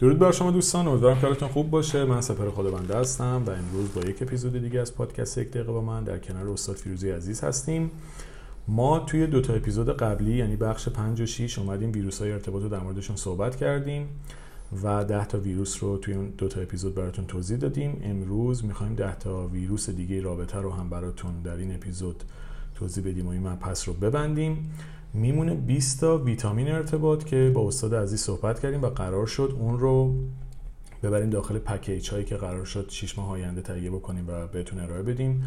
درود بر شما دوستان امیدوارم که حالتون خوب باشه. من سپر خدابنده هستم و امروز با یک اپیزود دیگه از پادکست یک دقیقه با من در کنار استاد فیروزی عزیز هستیم. ما توی دو تا اپیزود قبلی یعنی بخش 5 و 6 اومدیم ویروس های ارتباط رو در موردشون صحبت کردیم و 10 تا ویروس رو توی اون دو تا اپیزود براتون توضیح دادیم. امروز می‌خوایم 10 تا ویروس دیگه رابطه رو هم براتون در این اپیزود توضیح بدیم و این مبحث رو ببندیم. میمونه 20 تا ویتامین ارتباط که با استاد عزیز صحبت کردیم و قرار شد اون رو ببریم داخل پکیج هایی که قرار شد 6 ماه آینده تهیه بکنیم و بهتون ارائه بدیم.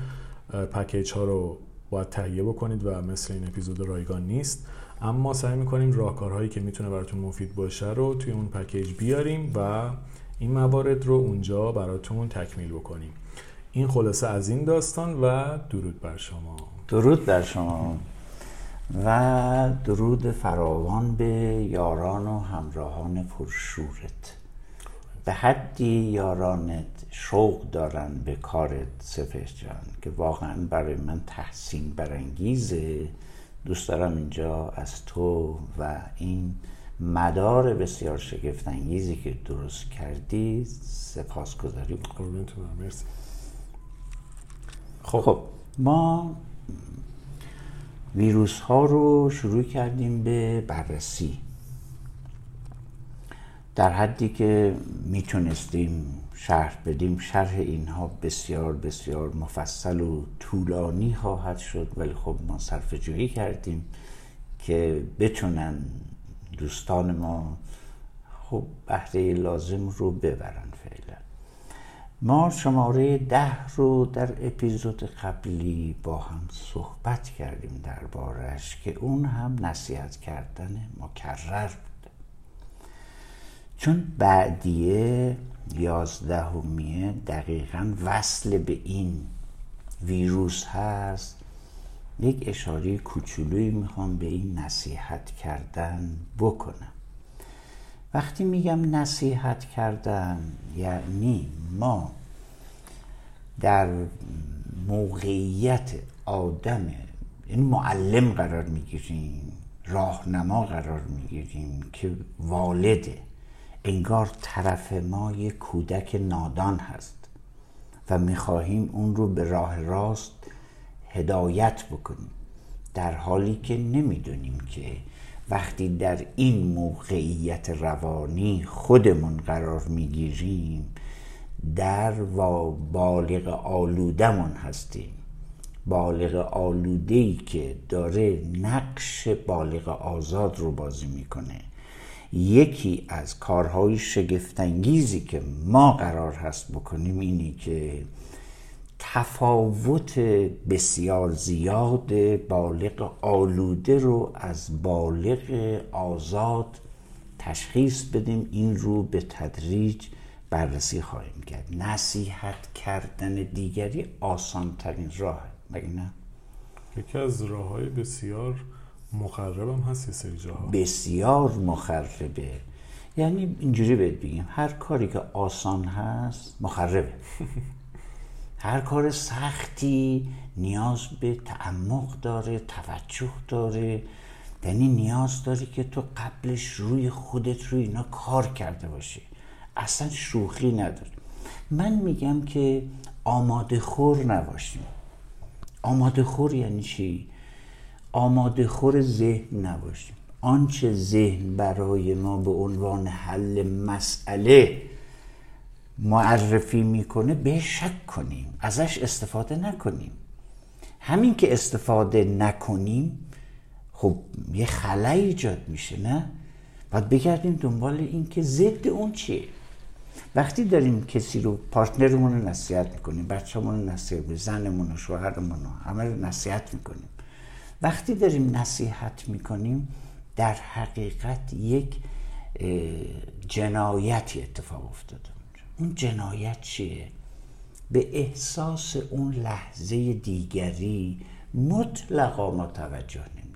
پکیج ها رو باید تهیه بکنید و مثل این اپیزود رایگان نیست. اما سعی می‌کنیم راهکارهایی که می‌تونه براتون مفید باشه رو توی اون پکیج بیاریم و این موارد رو اونجا براتون تکمیل بکنیم. این خلاصه از این داستان و درود بر شما. درود بر شما. و درود فراوان به یاران و همراهان پرشورت. به حدی یارانت شوق دارن به کارت سفر جان که واقعا برای من تحسین برانگیزه. دوست دارم اینجا از تو و این مدار بسیار شگفت انگیزی که درست کردی سپاس گذاری بکنم مرسی. خب, خب ما ویروس ها رو شروع کردیم به بررسی. در حدی که می‌تونستیم شرح بدیم شرح اینها بسیار بسیار مفصل و طولانی خواهد شد ولی خب ما صرف جویی کردیم که بتونن دوستان ما خب بهره لازم رو ببرن. ما شماره ده رو در اپیزود قبلی با هم صحبت کردیم دربارش که اون هم نصیحت کردن مکرر بوده. چون بعدیه یازدهمیه دقیقا وصل به این ویروس هست یک اشاره کوچولویی می‌خوام به این نصیحت کردن بکنم. وقتی میگم نصیحت کردن یعنی ما در موقعیت آدم این معلم قرار می‌گیریم راهنما قرار می‌گیریم که والده انگار طرف ما یک کودک نادان هست و می‌خواهیم اون رو به راه راست هدایت بکنیم. در حالی که نمی‌دونیم که وقتی در این موقعیت روانی خودمون قرار می‌گیریم در و بالغ آلودمون هستیم. بالغ آلوده که داره نقش بالغ آزاد رو بازی می‌کنه. یکی از کارهای شگفتانگیزی که ما قرار هست بکنیم اینی که تفاوت بسیار زیاد بالغ آلوده رو از بالغ آزاد تشخیص بدیم. این رو به تدریج بررسی خواهیم کرد. نصیحت کردن دیگری آسان ترین راه مگه نه؟ یکی از راه های بسیار مخربم هست یه سری جاها. بسیار مخربه. یعنی اینجوری بهت بگیم هر کاری که آسان هست مخربه. هر کار سختی نیاز به تعمق داره توجه داره. یعنی نیاز داری که تو قبلش روی خودت روی اینا کار کرده باشی. اصلا شوخی نداره من میگم که آماده خور نباشیم. آماده خور یعنی چی؟ آماده خور ذهن نباشیم. آنچه ذهن برای ما به عنوان حل مسئله معرفی می‌کنه به شک کنیم ازش استفاده نکنیم. همین که استفاده نکنیم خب یه خلای ایجاد میشه نه؟ باید بگردیم دنبال این که ضد اون چیه. وقتی داریم کسی رو پارتنرمون رو نصیحت می‌کنیم بچه‌مون رو نصیحت می‌کنیم زنمون و شوهرمون رو همه رو نصیحت می‌کنیم. وقتی داریم نصیحت می‌کنیم در حقیقت یک جنایتی اتفاق افتاده. اون جنایت چیه؟ به احساس اون لحظه دیگری مطلقا ما توجه نمی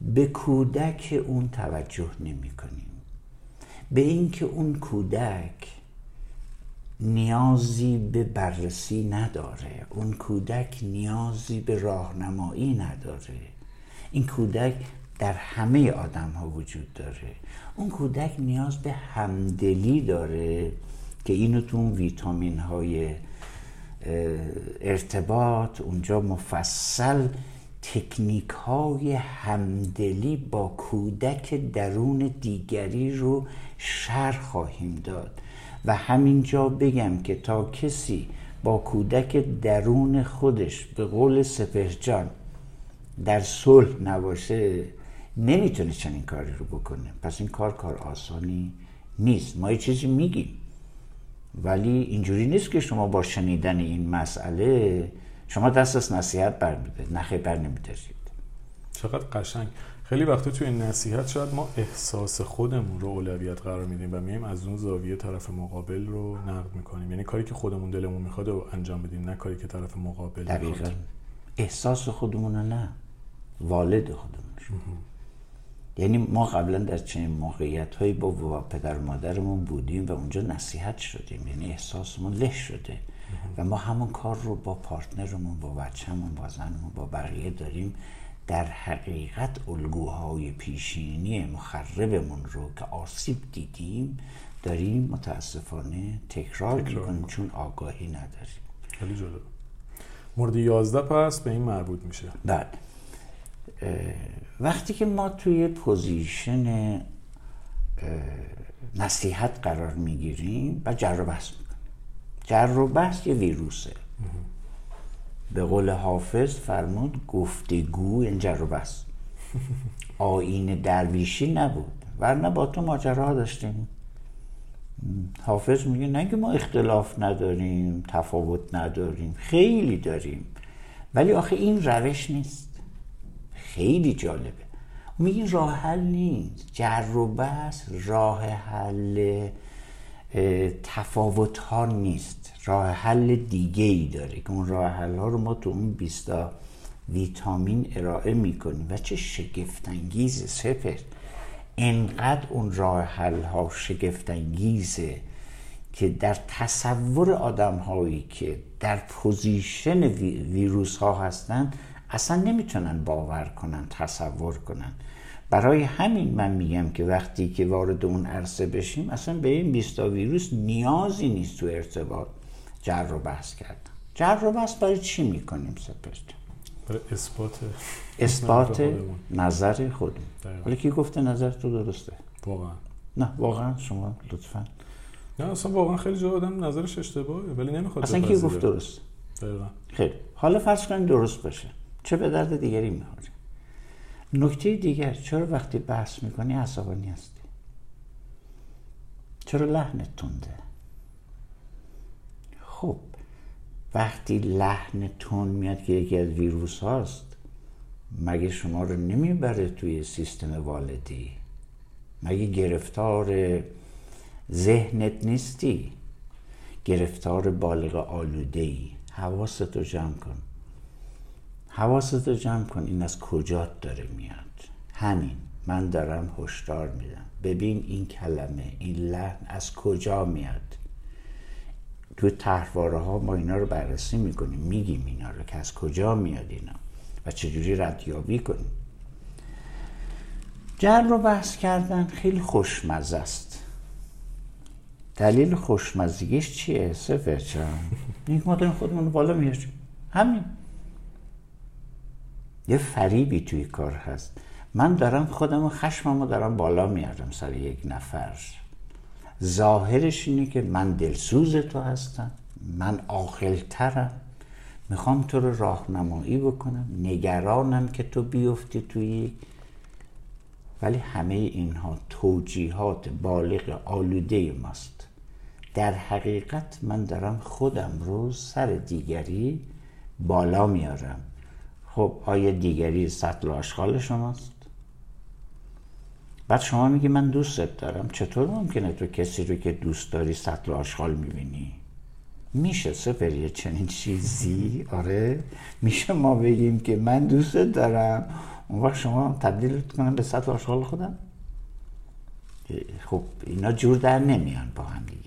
به کودک اون توجه نمی کنیم به اینکه اون کودک نیازی به بررسی نداره اون کودک نیازی به راهنمایی نداره. این کودک در همه آدم ها وجود داره. اون کودک نیاز به همدلی داره که اینو تو اون ویتامین های ارتباط اونجا مفصل تکنیک های همدلی با کودک درون دیگری رو شر خواهیم داد. و همینجا بگم که تا کسی با کودک درون خودش به قول سپهجان در صلح نباشه نمی‌تونه چنین کاری رو بکنه پس این کار کار آسانی نیست. ما یه چیزی میگیم. ولی اینجوری نیست که شما با شنیدن این مسئله شما دست از نصیحت برمیده نخی بر نمیدارید. چقدر قشنگ. خیلی وقتا توی این نصیحت شاید ما احساس خودمون رو اولویت قرار میدیم و میایم از اون زاویه طرف مقابل رو نقد می‌کنیم. یعنی کاری که خودمون دلمون می‌خواد رو انجام بدیم نه کاری که طرف مقابل دقیقا. احساس خودمون نه. والد خودمون. یعنی ما قبلا در چنین موقعیت هایی با پدر و مادرمون بودیم و اونجا نصیحت شدیم. یعنی احساسمون له شده. و ما همون کار رو با پارتنرمون با بچه‌مون با زنمون با بقیه داریم. در حقیقت الگوهای پیشینی مخربمون رو که آسیب دیدیم داریم متاسفانه تکرار, تکرار می‌کنیم چون آگاهی نداریم. خیلی جالب. مورد 11 پس به این مربوط میشه. بعد وقتی که ما توی پوزیشن نصیحت قرار می‌گیریم و جر و بحث می‌کنیم. جر و بحث یه ویروسه. به قول حافظ فرمود گفتگو این جر و بحث. آین درویشی نبود. ورنه با تو ماجراها داشتیم. حافظ میگه نگه ما اختلاف نداریم تفاوت نداریم خیلی داریم. ولی آخه این روش نیست. خیلی جالبه. میگین راه حل نیست. جر و بس راه حل تفاوت ها نیست. راه حل دیگه ای داره که اون راه حل ها رو ما تو اون بیستا ویتامین ارائه می‌کنیم و چه شگفتانگیز سپهر. انقدر اون راه حل ها شگفتانگیزه که در تصور آدم هایی که در position ویروس ها هستن اصلا نمی‌تونن باور کنن تصور کنن. برای همین من میگم که وقتی که وارد اون عرصه بشیم اصلا به این بیستا ویروس نیازی نیست تو ارتباط جر رو بحث کردن. جر رو بحث برای چی می‌کنیم سپشت برای اثبات اثبات نظر خودم ولی کی گفته نظر تو درسته؟ واقعا. نه واقعا شما لطفا. نه اصلا واقعا خیلی جا آدم نظرش اشتباهه ولی نمی‌خواد اصلا کی گفت درست؟ دقیقا. خیلی. حالا فرض کنیم درست باشه. چه به درد دیگری می‌خوره. نکته دیگر چرا وقتی بحث می‌کنی عصبانی هستی؟ چرا لحنت تنده؟ خب وقتی لحن تون میاد که یکی از ویروس هاست مگه شما رو نمی‌بره توی سیستم والدی؟ مگه گرفتار ذهنت نیستی؟ گرفتار بالغ آلوده ای حواستو جمع کن. حواست رو جمع کن این از کجا داره میاد؟ همین من دارم هشدار میدم. ببین این کلمه این لحن از کجا میاد؟ تو تحواره ها ما اینا رو بررسی می‌کنیم میگیم اینا رو که از کجا میاد اینا و چجوری ردیابی کنیم. جر رو بحث کردن خیلی خوشمزه است. دلیل خوشمزگیش چیه سفر چم ما داریم خودمون بالا میاریم همین. یه فریبی توی کار هست. من دارم خودم و خشمم رو دارم بالا میارم سر یک نفر. ظاهرش اینه که من دلسوز تو هستم. من عاقلترم. می‌خوام تو رو راهنمایی بکنم. نگرانم که تو بیفتی توی ولی همه اینها توجیهات بالغ آلوده ماست. در حقیقت من دارم خودم رو سر دیگری بالا میارم. خب آیا دیگری سطل آشغال شماست. بعد شما میگی من دوستت دارم. چطور ممکنه تو کسی رو که دوست داری سطل آشغال می‌بینی؟ میشه سپریه چنین چیزی؟ آره. میشه ما بگیم که من دوستت دارم. اون وقت شما تبدیل کنم به سطل آشغال خودم؟ خب اینا جور در نمیان با هم دیگه.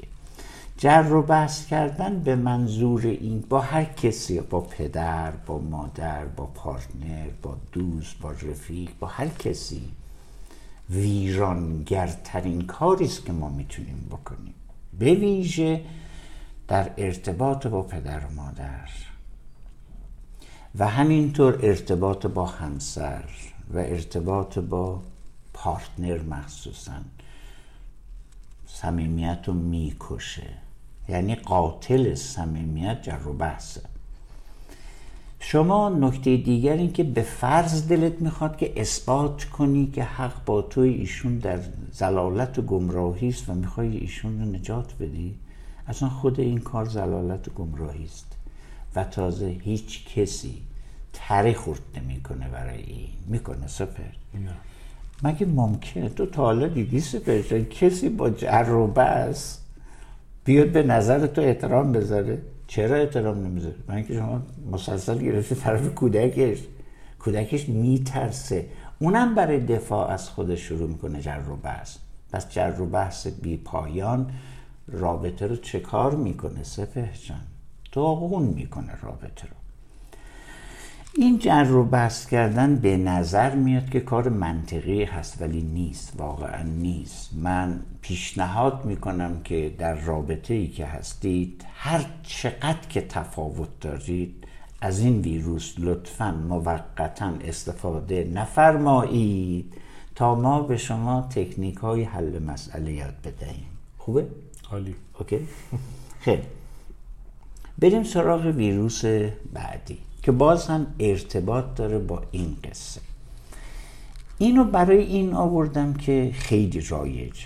جر و بحث کردن به منظور این با هر کسی با پدر با مادر با پارتنر با دوست با رفیق با هر کسی ویرانگرترین کاری است که ما می‌تونیم بکنیم. به ویژه در ارتباط با پدر و مادر و همینطور ارتباط با همسر و ارتباط با پارتنر مخصوصا. صمیمیت رو می‌کشه. یعنی قاتل صمیمیت جر و بحثه شما نکته دیگر این که به فرض دلت می‌خواد که اثبات کنی که حق با توی ایشون در زلالت و گمراهی است و می‌خوای ایشون رو نجات بدی اصلا خود این کار زلالت و گمراهی است. و تازه هیچ کسی تری خورد نمی‌کنه برای این. می‌کنه سپر. مگه ممکنه؟ تو تا حالا دیدی سپر کسی با جر و بحث بیاد به نظر تو احترام بذاره. چرا احترام نمی‌ذاره؟ من که شما مسلسل گرفته طرف کودکش. کودکش میترسه. اونم برای دفاع از خودش شروع می‌کنه جر و بحث. پس جر و بحث بی پایان رابطه رو چه کار می‌کنه؟ جان داغون می‌کنه رابطه رو. این جر رو بحث کردن به نظر میاد که کار منطقی هست ولی نیست واقعا نیست. من پیشنهاد می‌کنم که در رابطه ای که هستید هر چقدر که تفاوت دارید از این ویروس لطفا موقتا استفاده نفرمایید تا ما به شما تکنیک های حل مسئله یاد بدهیم. خوبه؟ عالی. اوکی؟ خیلی. بریم سراغ ویروس بعدی. که باز هم ارتباط داره با این قصه. اینو برای این آوردم که خیلی رایج.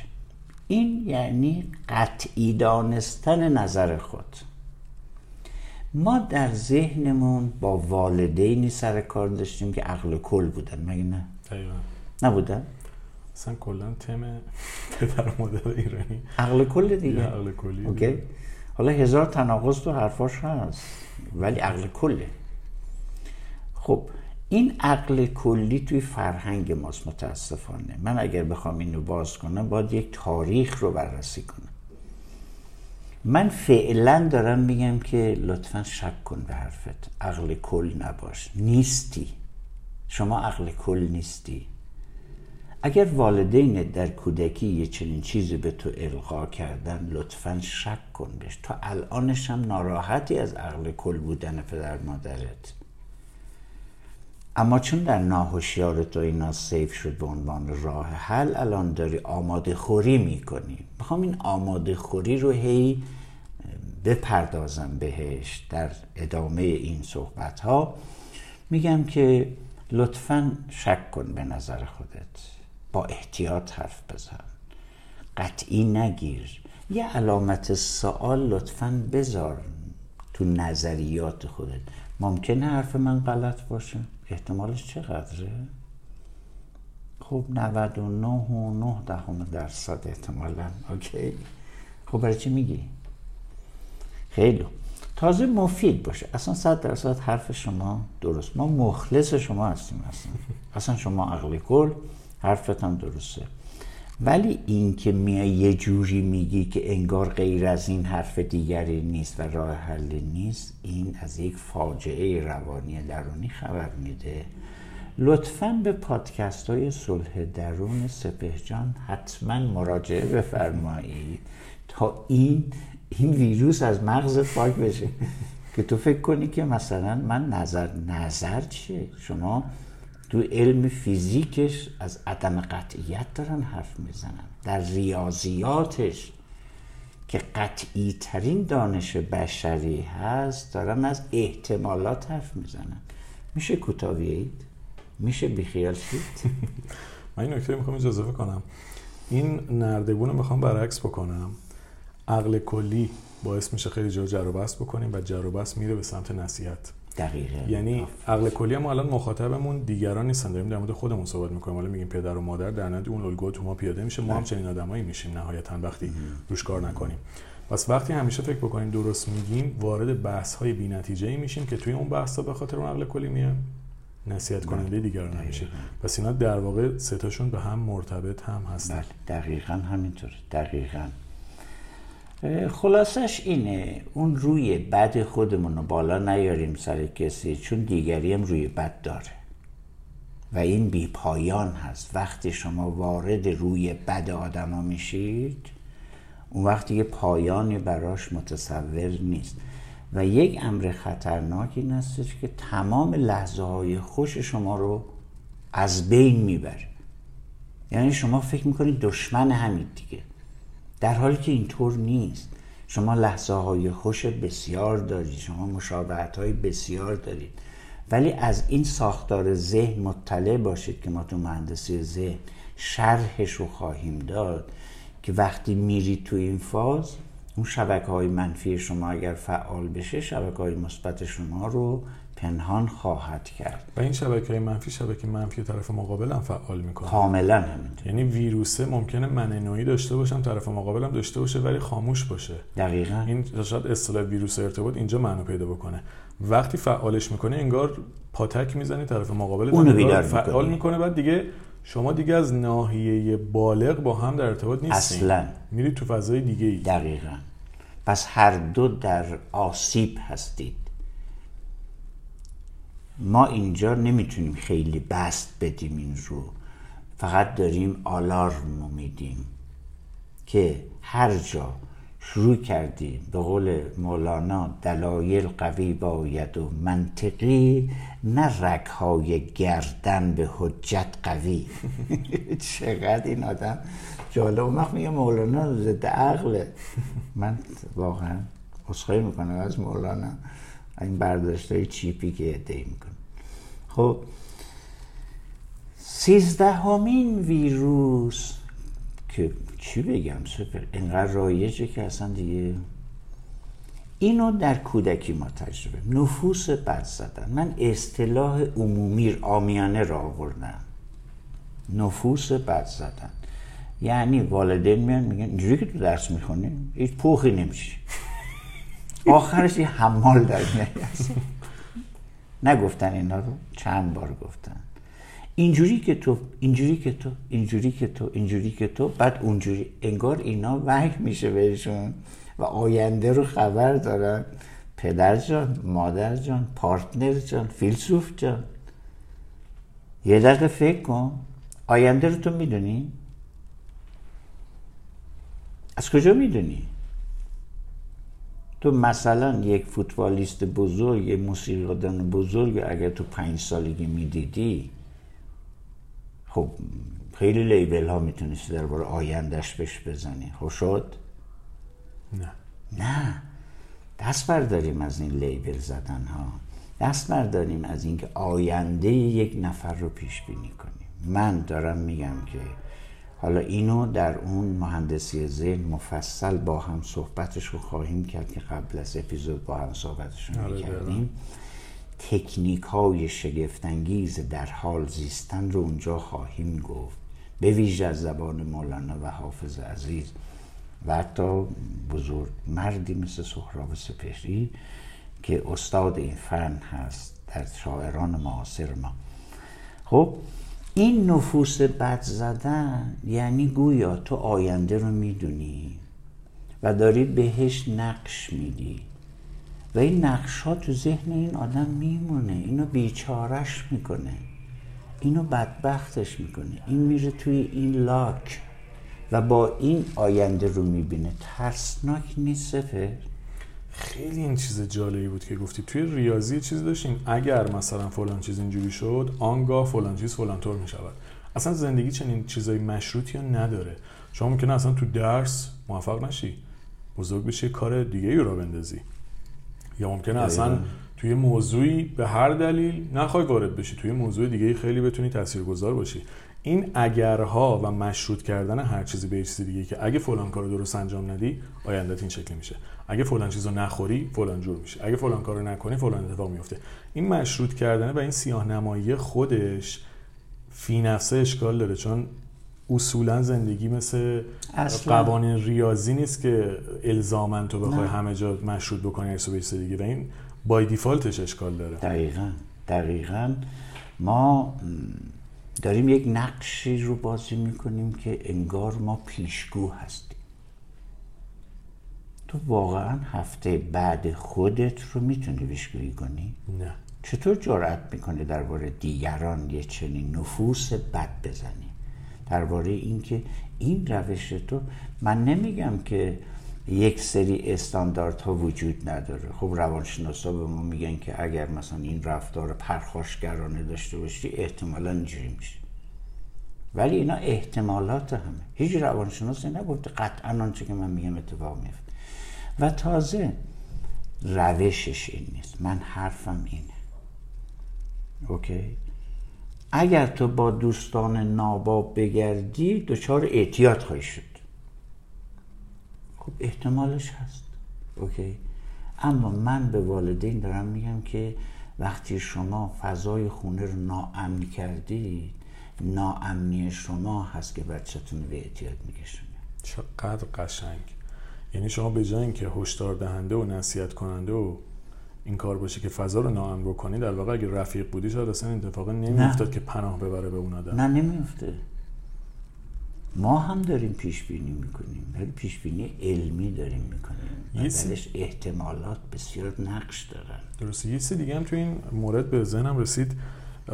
این یعنی قطعی دانستن نظر خود. ما در ذهنمون با والدینی سر کار داشتیم که عقل کل بودن مگه نه؟ دقیقا. نبودن؟ اصلا کلا تم پدر مادر ایرانی. عقل کل دیگه. عقل کلی اوکی. حالا هزار تناقض تو حرفاش هست ولی عقل کله. خب این عقل کلی توی فرهنگ ماست متاسفانه. من اگر بخوام اینو باز کنم باید یک تاریخ رو بررسی کنم. من فعلا دارم میگم که لطفا شک کن به حرفت. عقل کل نباش. نیستی. شما عقل کل نیستی. اگر والدین در کودکی یه چنین چیزی به تو القا کردن لطفا شک کن بهش. تا الانش هم ناراحتی از عقل کل بودن پدر مادرت. اما چون در ناهوشیار تو اینا سیف شد به عنوان راه حل الان داری آماده خوری می‌کنی. می‌خوام این آماده خوری رو هی بپردازم بهش در ادامه این صحبت ها میگم که لطفا شک کن به نظر خودت. با احتیاط حرف بزن. قطعی نگیر. یه علامت سوال لطفا بذار تو نظریات خودت. ممکنه حرف من غلط باشه؟ احتمالش چقدره؟ خب 99 و 9 دهم درصد احتمالا. اوکی. خب برای چی میگی؟ خیلی تازه مفید باشه. اصلا صد درصد حرف شما درست. ما مخلص شما هستیم اصلا. اصلا شما عقل کل حرفت هم درسته. ولی این که میای یه جوری میگی که انگار غیر از این حرف دیگری نیست و راه حل نیست این از یک فاجعه روانی درونی خبر میده. لطفا به پادکست های صلح درون سپهجان حتما مراجعه بفرمایید تا این این ویروس از مغزت پاک بشه. که تو فکر کنی که مثلا من نظر نظر چیه؟ شما تو علم فیزیکش از عدم قطعیت دارن حرف می‌زنن. در ریاضیاتش که قطعی ترین دانش بشری هست دارن از احتمالات حرف می‌زنن. میشه کوتاهید میشه بیخیال شید؟ من این نکته می‌خوام اجازه کنم این نردبون رو می‌خوام برعکس بکنم. عقل کلی باعث میشه خیلی جا جر بکنیم و جر میره به سمت نصیحت. دقیقه یعنی عقل کلی ما الان مخاطبمون دیگران نیستن. داریم در مورد خودمون صحبت می‌کنیم. حالا میگیم پدر و مادر در نهایت اون الگو تو ما پیاده میشه. ما هم چنین آدمایی میشیم نهایتا وقتی روش کار نکنیم. پس وقتی همیشه فکر بکنیم درست میگیم وارد بحث های بی نتیجه میشیم که توی اون بحث ها به خاطر اون عقل کلی میان نصیحت کننده دیگران نمیشه پس اینا در واقع ستاشون به هم مرتبط هم هستن. بله. دقیقا همینطور دقیقا. خلاصش اینه. اون روی بد خودمون رو بالا نیاریم سر کسی چون دیگری هم روی بد داره. و این بی پایان هست. وقتی شما وارد روی بد آدما میشید اون وقتی یه پایانی براش متصور نیست. و یک امر خطرناک این هستش که تمام لحظه های خوش شما رو از بین می‌بره. یعنی شما فکر می‌کنید دشمن همین دیگه. در حالی که اینطور نیست. شما لحظه های خوش بسیار دارید. شما مشابهت های بسیار دارید. ولی از این ساختار ذهن مطلع باشید که ما تو مهندسی ذهن شرحش رو خواهیم داد که وقتی میرید تو این فاز اون شبکه های منفی شما اگر فعال بشه شبکه های مثبت شما رو پنهان خواهد کرد. و این شبکه های منفی شبکه منفی طرف مقابل هم فعال می‌کنه. کاملا همینطور. یعنی ویروسه ممکنه من نوعی داشته باشم طرف مقابل هم داشته باشه ولی خاموش باشه. دقیقا. این شاید اصطلاح ویروس ارتباط اینجا معنا پیدا بکنه. وقتی فعالش می‌کنه انگار پاتک می‌زنی طرف مقابل اونو بیدار فعال می‌کنی. می‌کنه. بعد دیگه شما دیگه از ناحیه بالغ با هم در ارتباط نیستین. اصلاً. میرید تو فضای دیگه ای دقیقا. پس هر دو در آسیب هستید. ما اینجا نمی‌تونیم خیلی بست بدیم این رو. فقط داریم آلارم میدیم که هر جا شروع کردیم به قول مولانا دلایل قوی باید و منطقی نه رگهای گردن به حجت قوی. چقدر این آدم جالب. وقت میگه مولانا ضد عقله. من واقعا عذرخواهی می‌کنم از مولانا. این برداشت های چیپی که ادعی می‌کنه. خب سیزدهمین ویروس که چی بگم سپر؟ اینقدر رایجه که اصلا دیگه اینو در کودکی ما تجربه. نفوس بد زدن. من اصطلاح عمومی آمیانه را آوردم. نفوس بد زدن. یعنی والدین میان میگن اینجوری که تو درس می‌خونی؟ هیچ پوخی نمیشی. آخرش یه حمال در نگفتن اینا رو چند بار گفتن. اینجوری که تو اینجوری که تو اینجوری که تو اینجوری که تو بعد اونجوری انگار اینا وحی میشه بهشون و آینده رو خبر دارن. پدر جان مادر جان پارتنر جان فیلسوف جان. یه دقیقه فکر کن. آینده رو تو می‌دونی؟ از کجا می‌دونی؟ تو مثلا یک فوتبالیست بزرگ یک موسیقیدان بزرگ اگر تو پنج سالگی می‌دیدی خب خیلی لیبل ها می‌تونستی درباره آیندهش بهش بزنی. خب شد؟ نه. نه. دست برداریم از این لیبل زدن ها دست برداریم از اینکه آینده یک نفر رو پیش بینی کنیم. من دارم میگم که حالا اینو در اون مهندسی ذهن مفصل با هم صحبتش رو خواهیم کرد که قبل از اپیزود با هم صحبتش رو آره، می‌کردیم. تکنیک های شگفتانگیز در حال زیستن رو اونجا خواهیم گفت. به ویژه از زبان مولانا و حافظ عزیز و حتی بزرگ مردی مثل سهراب سپهری که استاد این فن هست در شاعران معاصر ما. خب این نفوس بد زدن یعنی گویا تو آینده رو می‌دونی و داری بهش نقش میدی. و این نقش ها تو ذهن این آدم میمونه. اینو بیچارش می‌کنه. اینو بدبختش می‌کنه. این میره توی این لاک و با این آینده رو می‌بینه. ترسناک نیست سفر خیلی این چیز جالبی بود که گفتی. توی ریاضی چیزی داشتیم. اگر مثلا فلان چیز اینجوری شد آنگاه فلان چیز فلان طور می‌شود. اصلا زندگی چنین چیزای مشروطی رو نداره. شما ممکنه اصلا تو درس موفق نشی. بزرگ بشی کار دیگه ای رو بندازی. یا ممکنه اصلا. توی موضوعی به هر دلیل نخوای وارد بشی. توی موضوع دیگه ای خیلی بتونی تاثیرگذار باشی. این اگرها و مشروط کردن هر چیزی به یه چیز دیگه که اگه فلان کارو درست انجام ندی آیندت این شکلی میشه. اگه فلان چیزو نخوری فلان جور میشه. اگه فلان کارو نکنی فلان اتفاق میفته. این مشروط کردن و این سیاه نمایی خودش فی نفسه اشکال داره چون اصولا زندگی مثل اصلاً. قوانین ریاضی نیست که الزاما تو بخوای. همه جا مشروط بکنی ارسو به دیگه. و این بای دیفالتش اشکال داره. دقیقا. دقیقا. ما داریم یک نقشی رو بازی می‌کنیم که انگار ما پیشگو هستیم. تو واقعا هفته بعد خودت رو می‌تونی ویشگویی کنی؟ نه. چطور جرأت می‌کنه درباره دیگران یه چنین نفوس بد بزنی؟ درباره اینکه این روش تو من نمیگم که یک سری استانداردها وجود نداره. خب روانشناسا به ما میگن که اگر مثلا این رفتار پرخاشگرانه داشته باشی احتمالا اینجوری میشه ولی اینا احتمالات همه. هیچ روانشناسی نگفته قطعا آنچه که من میگم اتفاق میفته و تازه روشش این نیست. من حرفم اینه. اوکی؟ اگر تو با دوستان ناباب بگردی دچار اعتیاد خواهی شد. خب احتمالش هست. اوکی؟ اما من به والدین دارم میگم که وقتی شما فضای خونه رو ناامن کردید ناامنی شما هست که بچهتون به اعتیاد میکشونه. چقدر قشنگ. یعنی شما به جای اینکه هشدار دهنده و نصیحت کننده و این کار باشه که فضا رو ناامن بکنی در واقع اگه رفیق بودی شاید اصلا اتفاق نمیافتاد که پناه ببره به اون آدم. نه نمیفته ما هم داریم پیش بینی می‌کنیم ولی پیش بینی علمی داریم می‌کنیم. یه سی- احتمالات بسیار نقش دارن. درسته. یه چیز دیگه هم تو این مورد به ذهنم رسید.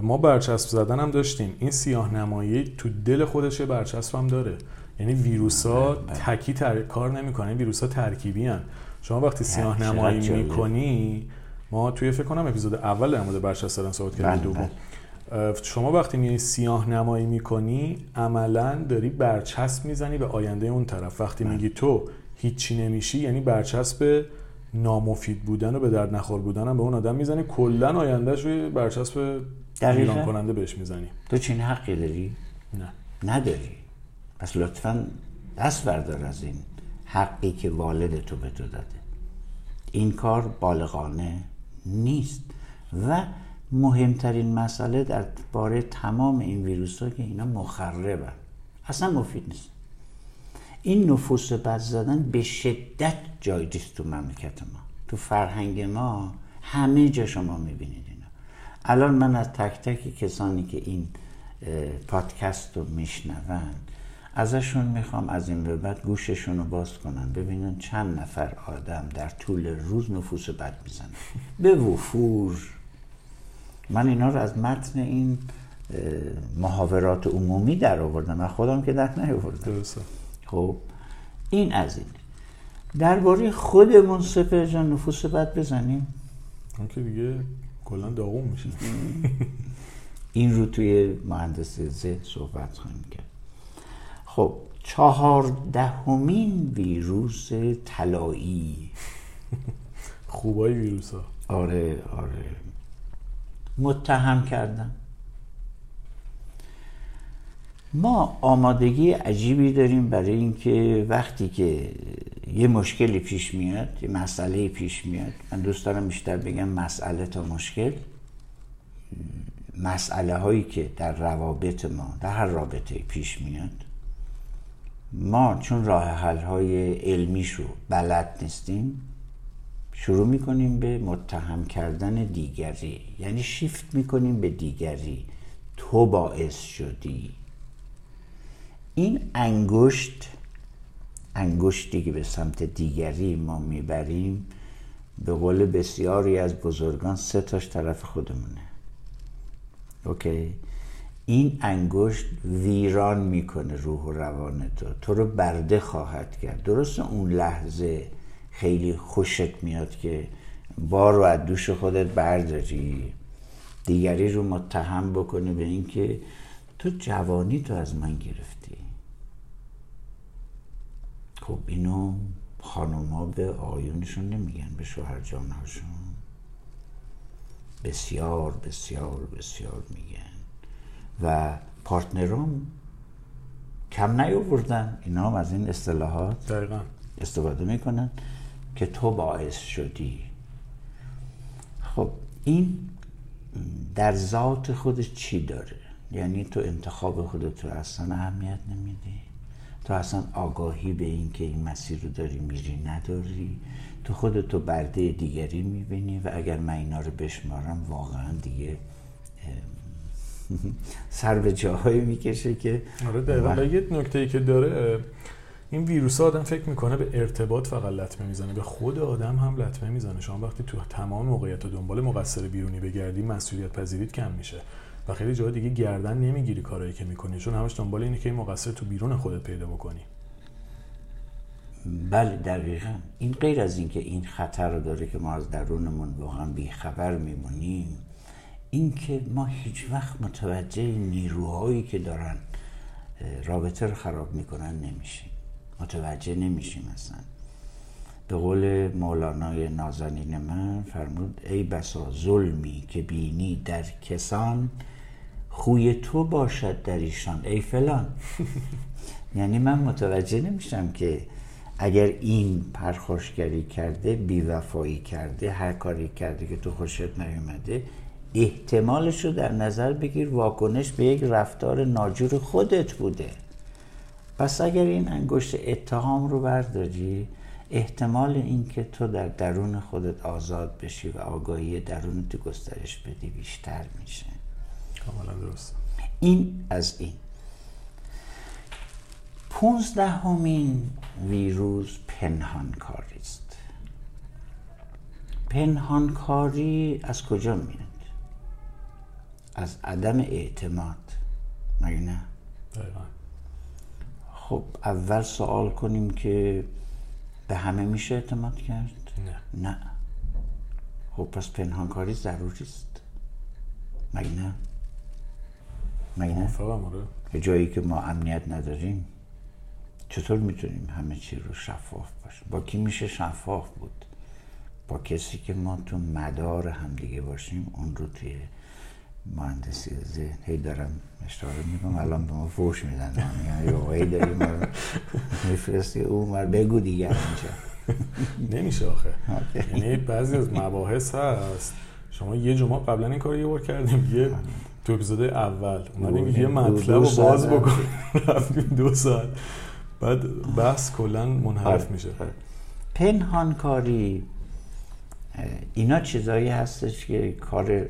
ما برچسب زدن هم داشتیم. این سیاه نمایی تو دل خودش برچسب هم داره. یعنی ویروس ها تکی تر... کار نمی‌کنه ویروس ها ترکیبی هن. شما وقتی سیاه نمایی. می‌کنی ما توی فکر کنم اپیزود اول در مورد برچسب زدن صحبت بله، کردیم دوم اه، شما وقتی میای سیاه نمایی می‌کنی عملا داری برچسب می‌زنی به آینده اون طرف وقتی بله. میگی تو هیچی نمیشی یعنی برچسب نامفید بودن و به درد نخور بودن هم به اون آدم می‌زنی کلا آیندهش رو برچسب دقیقاً. ویران کننده بهش می‌زنی تو چین حقی داری؟ نه نداری پس لطفا دست بردار از این حقی که والد تو به تو داده. این کار بالغانه نیست و مهمترین مسئله در باره تمام این ویروس ها که اینا مخربن. اصلا مفید نیست. این نفوس بد زدن به شدت جایجیست تو مملکت ما. تو فرهنگ ما همه جا شما می‌بینید اینا. الان من از تک تک کسانی که این پادکست رو میشنوند ازشون می‌خوام از این به بعد گوششون رو باز کنن ببینن چند نفر آدم در طول روز نفوس بد می‌زنن به وفور. من اینا رو از متن این محاورات عمومی در آوردم من خودم که در نیاوردم. درسته. خب این از این. درباره خودمون سپر جان نفوس بد بزنیم. اون که دیگه کلا داغون میشه. این رو توی مهندس ذهن صحبت خواهیم کرد. خب چهاردهمین ویروس طلایی. خوبای ویروس ها آره آره. متهم کردن ما آمادگی عجیبی داریم برای اینکه وقتی که یه مشکلی پیش میاد یه مسئله پیش میاد من دوست دارم بیشتر بگم مسئله تا مشکل. مسئله هایی که در روابط ما در هر رابطه پیش میاد ما چون راه حل های علمیش رو بلد نیستیم شروع می‌کنیم به متهم کردن دیگری. یعنی شیفت می‌کنیم به دیگری. تو باعث شدی. این انگشت انگشتی که به سمت دیگری ما می‌بریم به قول بسیاری از بزرگان سه تاش طرف خودمونه. اوکی؟ این انگشت ویران می‌کنه روح و روان تو. تو رو برده خواهد کرد. درست اون لحظه خیلی خوشت میاد که بار رو از دوش خودت برداری. دیگری رو متهم بکنی به اینکه تو جوانی تو از من گرفتی. خب اینو خانوما به آقایونشون نمیگن به شوهر جانهاشون بسیار بسیار بسیار میگن. و پارتنرام کم نیاوردن. اینا هم از این اصطلاحات دقیقا. استفاده می‌کنن که تو باعث شدی. خب این در ذات خودش چی داره؟ یعنی تو انتخاب خودت رو اصلا اهمیت نمیدی؟ تو اصلا آگاهی به این که این مسیر رو داری میری نداری؟ تو خودتو برده دیگری می‌بینی و اگر من اینا رو بشمارم واقعا دیگه سر به جاهایی می‌کشه که آره دقیقا. یه نکته ای که داره این ویروس آدم فکر می‌کنه به ارتباط فقط لطمه می‌زنه به خود آدم هم لطمه می‌زنه. شما وقتی تو تمام موقعیت و دنبال مقصر بیرونی بگردی مسئولیت پذیریت کم میشه و خیلی جاها دیگه گردن نمی‌گیری کارایی که می‌کنی. چون همش دنبال اینه که این مقصر تو بیرون خودت پیدا بکنی. بله دقیقا. این غیر از اینکه این خطر رو داره که ما از درونمون واقعا بیخبر میمونیم. اینکه ما هیچ وقت متوجه نیروهایی که دارن رابطه رو خراب می‌کنن نمیشیم. متوجه نمیشیم اصلا. به قول مولانای نازنین من فرمود ای بسا ظلمی که بینی در کسان خوی تو باشد در ایشان ای فلان. یعنی من متوجه نمیشم که اگر این پرخاشگری کرده بیوفایی کرده هر کاری کرده که تو خوشت نیومده احتمالش رو در نظر بگیر واکنش به یک رفتار ناجور خودت بوده. پس اگر این انگشت اتهام رو برداری احتمال اینکه تو در درون خودت آزاد بشی و آگاهی درون تو گسترش بدی بیشتر میشه. کاملا درست. این از این. پونزدهمین ویروس پنهانکاری است پنهانکاری از کجا میاد از عدم اعتماد مگه نه؟ خب اول سوال کنیم که به همه میشه اعتماد کرد؟ نه. نه. خب پس پنهانکاری ضروری است. مگه نه؟ مگه نه؟ آره. جایی که ما امنیت نداریم چطور می‌تونیم همه چی رو شفاف باشیم؟ با کی میشه شفاف بود؟ با کسی که ما تو مدار همدیگه باشیم اون رو توی مهندسی ذهن. هی دارم اشاره می‌کنم. الان به ما فوش میدن. یعنی آقایی داریم میفرستی. او مر بگو دیگه اینجا. نمیشه آخه. یعنی بعضی از مباحث هست. شما یه جمعه قبلا این کار یه بار کردیم. یه تو اپیزود اول اومدیم یه مطلب رو باز بکنیم. رفتیم دو ساعت. بعد بحث کلا منحرف آره. میشه. پنهانکاری اینا چیزایی هستش که کار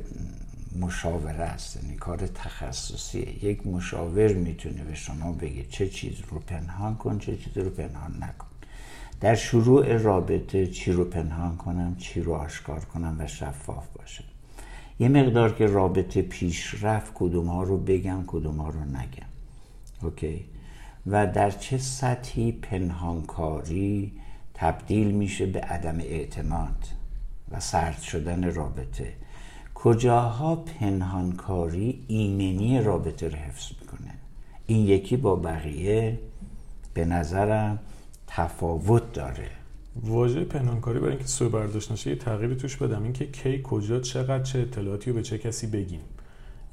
مشاوره است. یعنی کار تخصصیه. یک مشاور می‌تونه به شما بگه چه چیز رو پنهان کن چه چیز رو پنهان نکن. در شروع رابطه چی رو پنهان کنم چی رو آشکار کنم و شفاف باشه یه مقدار که رابطه پیش رفت کدوم ها رو بگم کدوم ها رو نگم. اوکی؟ و در چه سطحی پنهانکاری تبدیل میشه به عدم اعتماد و سرد شدن رابطه. کجاها پنهانکاری ایمنی رابطه رو حفظ می‌کنه؟ این یکی با بقیه به نظرم تفاوت داره. واژه پنهانکاری برای اینکه سو برداشت نشه یه تغییری توش بدم. اینکه کی کجا چقدر چه اطلاعاتی رو به چه کسی بگیم.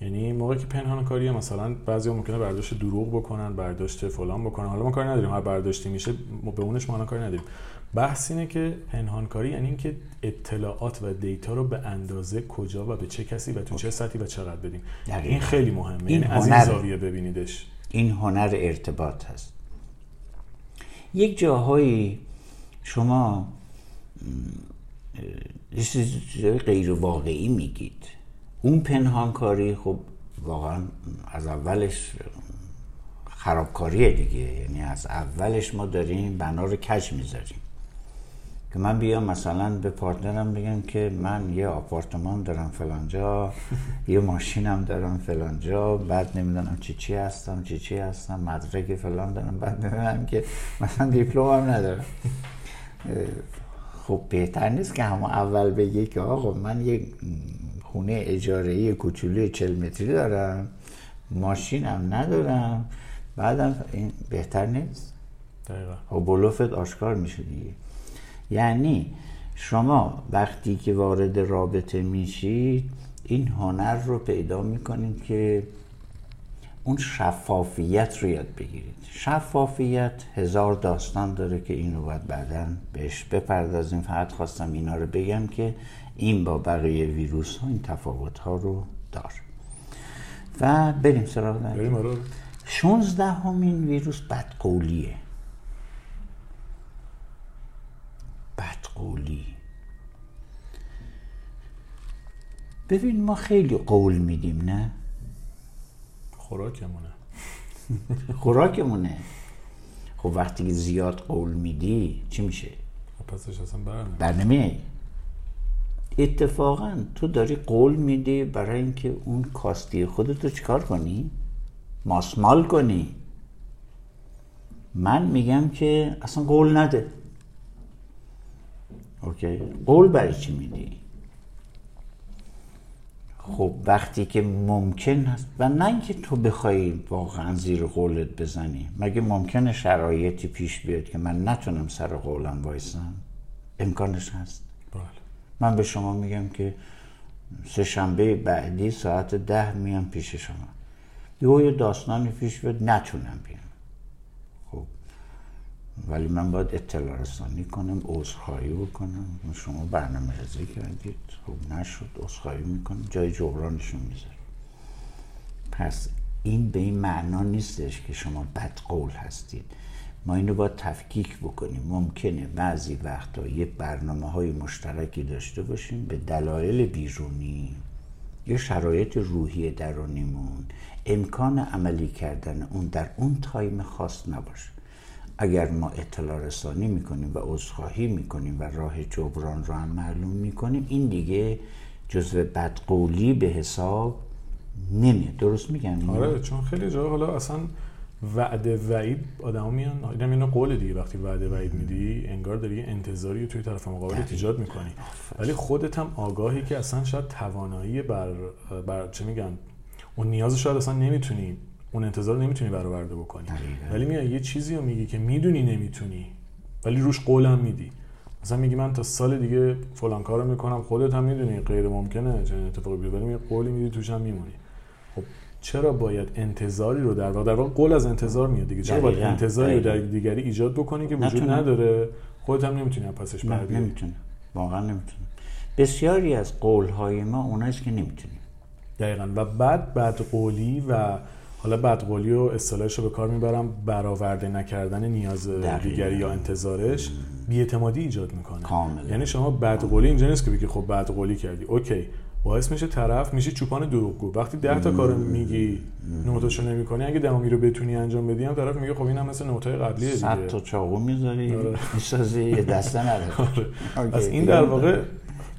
یعنی موقعی که پنهان کاری مثلا بعضی ممکنه برداشت دروغ بکنن برداشت فلان بکنن. حالا ما کاری نداریم. هر برداشتی میشه به اونش ما کاری نداریم. بحث اینه که پنهانکاری یعنی اینکه اطلاعات و دیتا رو به اندازه کجا و به چه کسی و تو چه سطحی و چقدر بدیم این خیلی مهمه. این یعنی از این زاویه ببینیدش. این هنر ارتباط هست. یک جاهایی شما یه غیر واقعی میگید. اون پنهانکاری خب واقعا از اولش خرابکاریه دیگه. یعنی از اولش ما داریم بنا رو کج می‌ذاریم. که من بیام مثلا به پارتنرم بگم که من یه آپارتمان دارم فلانجا یه ماشینم دارم فلانجا بعد نمی‌دونم چی چی هستم چی چی هستم مدرک فلان دارم بعد ببینم که مثلا دیپلم هم ندارم. خب بهتر نیست که همه اول بگی که آقا من یه خونه اجاره کوچولوی چل متری دارم ماشینم ندارم بعدم این بهتر نیست. دقیقا. خب بلوفت آشکار میشه دیگه. یعنی شما وقتی که وارد رابطه میشید این هنر رو پیدا می‌کنید که اون شفافیت رو یاد بگیرید. شفافیت هزار داستان داره که این رو باید بعدا بهش بپردازیم. فقط خواستم اینا رو بگم که این با بقیه ویروس ها این تفاوت ها رو دار. و بریم سراغ بریم آره. 16 همین ویروس بدقولیه. بدقولی. ببین ما خیلی قول میدیم نه؟ خوراکمونه. خوراکمونه. خب وقتی که زیاد قول میدی چی میشه؟ خب پسش اصلا برنمیای اتفاقا تو داری قول میدی برای اینکه اون کاستی خودت رو چیکار کنی؟ ماسمال کنی. من میگم که اصلا قول نده. اوکی؟ قول برای چی میدی؟ خب وقتی که ممکن هست و نه اینکه تو بخوای واقعا زیر قولت بزنی مگه ممکنه شرایطی پیش بیاد که من نتونم سر قولم وایسم؟ امکانش هست؟ بله. من به شما میگم که سه شنبه بعدی ساعت ده میام پیش شما. یه داستانی پیش بیاد نتونم بیام. ولی من باید اطلاع رسانی کنم عذرخواهی بکنم. شما برنامه ریزی کردید. خب نشد. عذرخواهی می‌کنم. جای جبرانشون می‌ذارم. پس این به این معنا نیستش که شما بد قول هستید. ما اینو باید تفکیک بکنیم. ممکنه بعضی وقتا یه برنامه های مشترکی داشته باشیم به دلایل بیرونی یا شرایط روحی درونیمون. امکان عملی کردن اون در اون تایم خاص نباشه. اگر ما اطلاع رسانی می‌کنیم و عذرخواهی می‌کنیم و راه جبران رو هم معلوم می‌کنیم این دیگه جزو بدقولی به حساب نمیاد. درست میگم؟ آره چون خیلی جا حالا اصلا وعده وعید آدما میان. اینم اینو قول دیگه وقتی وعده وعید میدی انگار داری یه انتظاری رو توی طرف مقابل ایجاد می‌کنی. ولی خودت هم آگاهی که اصلا شاید توانایی بر, بر چه میگن اون نیاز شاید اصلا نمی‌تونی اون انتظار نمی‌تونی برآورده بکنی. دقیقاً. ولی میای یه چیزی رو میگی که می‌دونی نمی‌تونی ولی روش قولم میدی. مثلا میگی من تا سال دیگه فلان کارو می‌کنم خودت هم می‌دونی غیر ممکنه چنین اتفاقی بیفته ولی قولی میدی توش هم میمونی. خب چرا باید انتظاری رو در واقع در واقع قول از انتظار میاد دیگه. چرا باید. انتظاری رو در. دیگری ایجاد بکنی که وجود. نداره؟ خودت هم نمی‌تونی از پسش بر نمی‌تونه واقعا نمی‌تونه بسیاری از قول های ما اوناست که نمی‌تونیم. دقیقا. و بعد بدقولی و حالا بدقولی و اصطلاحش رو به کار می‌برم برآورده نکردن نیاز. دیگری یا انتظارش بیاعتمادی ایجاد می‌کنه. کاملا. یعنی شما بدقولی اینجا نیست که بگی خب بدقولی کردی. اوکی. باعث میشه طرف میشه چوپان دروغگو. وقتی ده تا کارو میگی نوتاشو نمی‌کنی اگه دهمی رو بتونی انجام بدی هم طرف میگه خب اینم مثل نوتای قبلیه صد دیگه. تا چاقو می‌ذاری آره. می‌سازی یه دسته نداره. پس این در واقع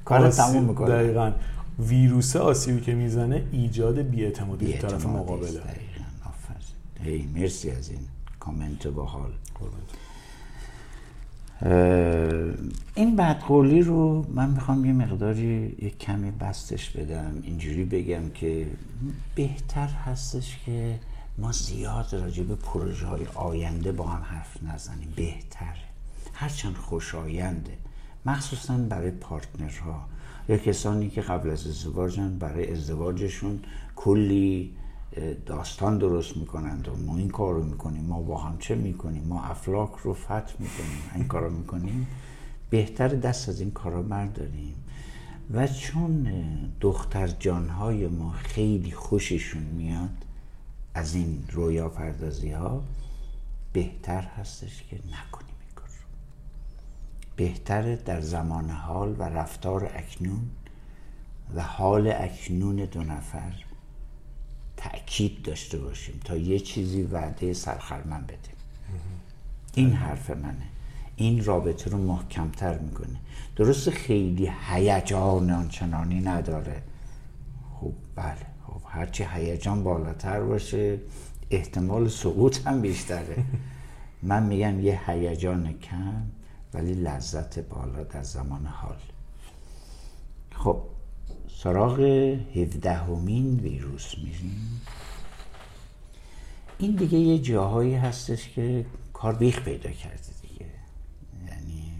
کار تموم می‌کنه. دقیقاً. ویروس آسیبی که می‌زنه ایجاد بیاعتمادی طرف مقابله. هی مرسی از این کامنت باحال. این بدقولی رو من می‌خوام یه مقداری یه کمی بستش بدم. اینجوری بگم که بهتر هستش که ما زیاد راجع به پروژه های آینده با هم حرف نزنیم. بهتره هرچند خوشاینده. مخصوصا برای پارتنرها. یا کسانی که قبل از ازدواجن برای ازدواجشون کلی داستان درست می‌کنند و ما این کار رو می‌کنیم ما با هم چه می‌کنیم ما افلاک رو فتح می‌کنیم این کار رو می‌کنیم بهتر دست از این کارا برداریم. و چون دختر جانهای ما خیلی خوششون میاد از این رویا پردازی ها بهتر هستش که نکنیم این کار رو. بهتره در زمان حال و رفتار اکنون و حال اکنون دو نفر تأکید داشته باشیم تا یه چیزی وعده سرخرمن بدیم. این حرف منه. این رابطه رو محکمتر می‌کنه. درست خیلی هیجان آنچنانی نداره. خب بله. خب هرچی هیجان بالاتر باشه احتمال سقوط هم بیشتره. من میگم یه هیجان کم ولی لذت بالا در زمان حال. خب سراغ هفدهمین ویروس میریم. این دیگه یه جاهایی هستش که کار بیخ پیدا کرده دیگه. یعنی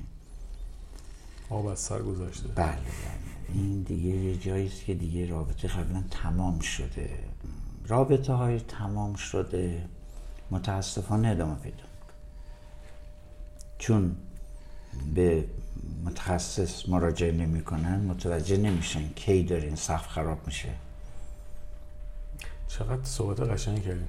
آب از سر گذاشته. بله یعنی این دیگه یه جایی است که دیگه رابطه قبلا تمام شده. رابطه های تمام شده. متاسفانه ادامه پیدا. چون به متخصص مراجعه نمی‌کنن متوجه نمیشن کی داره این سقف خراب میشه. چقدر صحبت قشنگ کردین.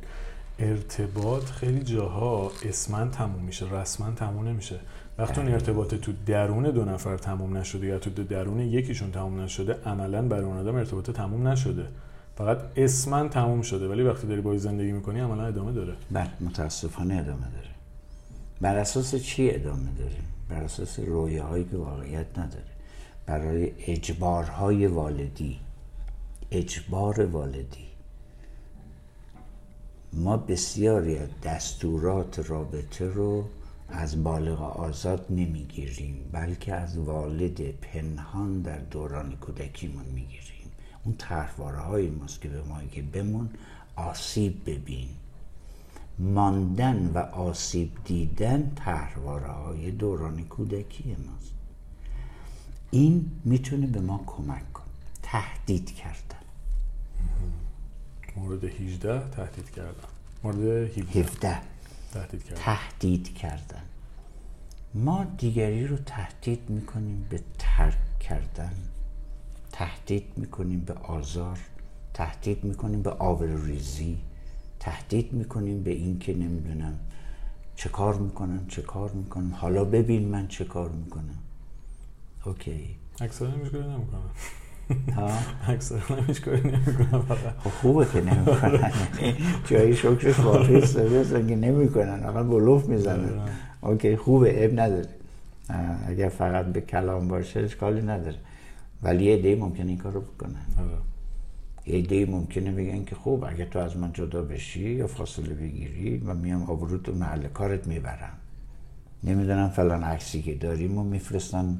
ارتباط خیلی جاها اسمن تموم میشه رسما تموم نمیشه. وقتی اون ارتباط تو درون دو نفر تموم نشده یا تو درون یکیشون تموم نشده عملا برای اون آدم ارتباط تموم نشده. فقط اسمن تموم شده ولی وقتی داری باهاش زندگی می‌کنی عملا ادامه داره. بله متاسفانه ادامه داره. بر اساس چی ادامه داریم بر اساس رویاهایی که واقعیت نداره. برای اجبارهای والدی اجبار والدی. ما بسیاری از دستورات رابطه رو از بالغ آزاد نمی‌گیریم بلکه از والد پنهان در دوران کودکیمون می‌گیریم. اون طرحواره های ماست که به ما که بمون آسیب ببین. ماندن و آسیب دیدن طرحواره های دوران کودکی ماست. این می‌تونه به ما کمک کنه. تهدید کردن. مورد 18 تهدید کردن. مورد 17 17 تهدید کردن. تهدید کردن. ما دیگری رو تهدید می‌کنیم به ترک کردن تهدید می‌کنیم به آزار تهدید می‌کنیم به آبروریزی. تهدید می‌کنیم به این که نمی‌دونم چه کار می‌کنم چه کار می‌کنم حالا ببین من چه کار می‌کنم. اوکی. اکثرا هیچ کاری نمی‌کنن. ها؟ اکثرا هیچ کاری نمی‌کنن. فقط خب خوبه که نمی‌کنن. جایی شکرش واقعی هستن که نمی‌کنن آقا بلوف می‌زنن. اوکی خوبه عیب نداره. اگر فقط به کلام باشه اشکالی نداره. ولی یه عده ممکنه این کارو بکنن یه عده ممکنه بگن که خوب اگه تو از من جدا بشی یا فاصله بگیری و میام آبروت و محل کارت می‌برم نمی‌دونم فلان عکسی که داریم و میفرستن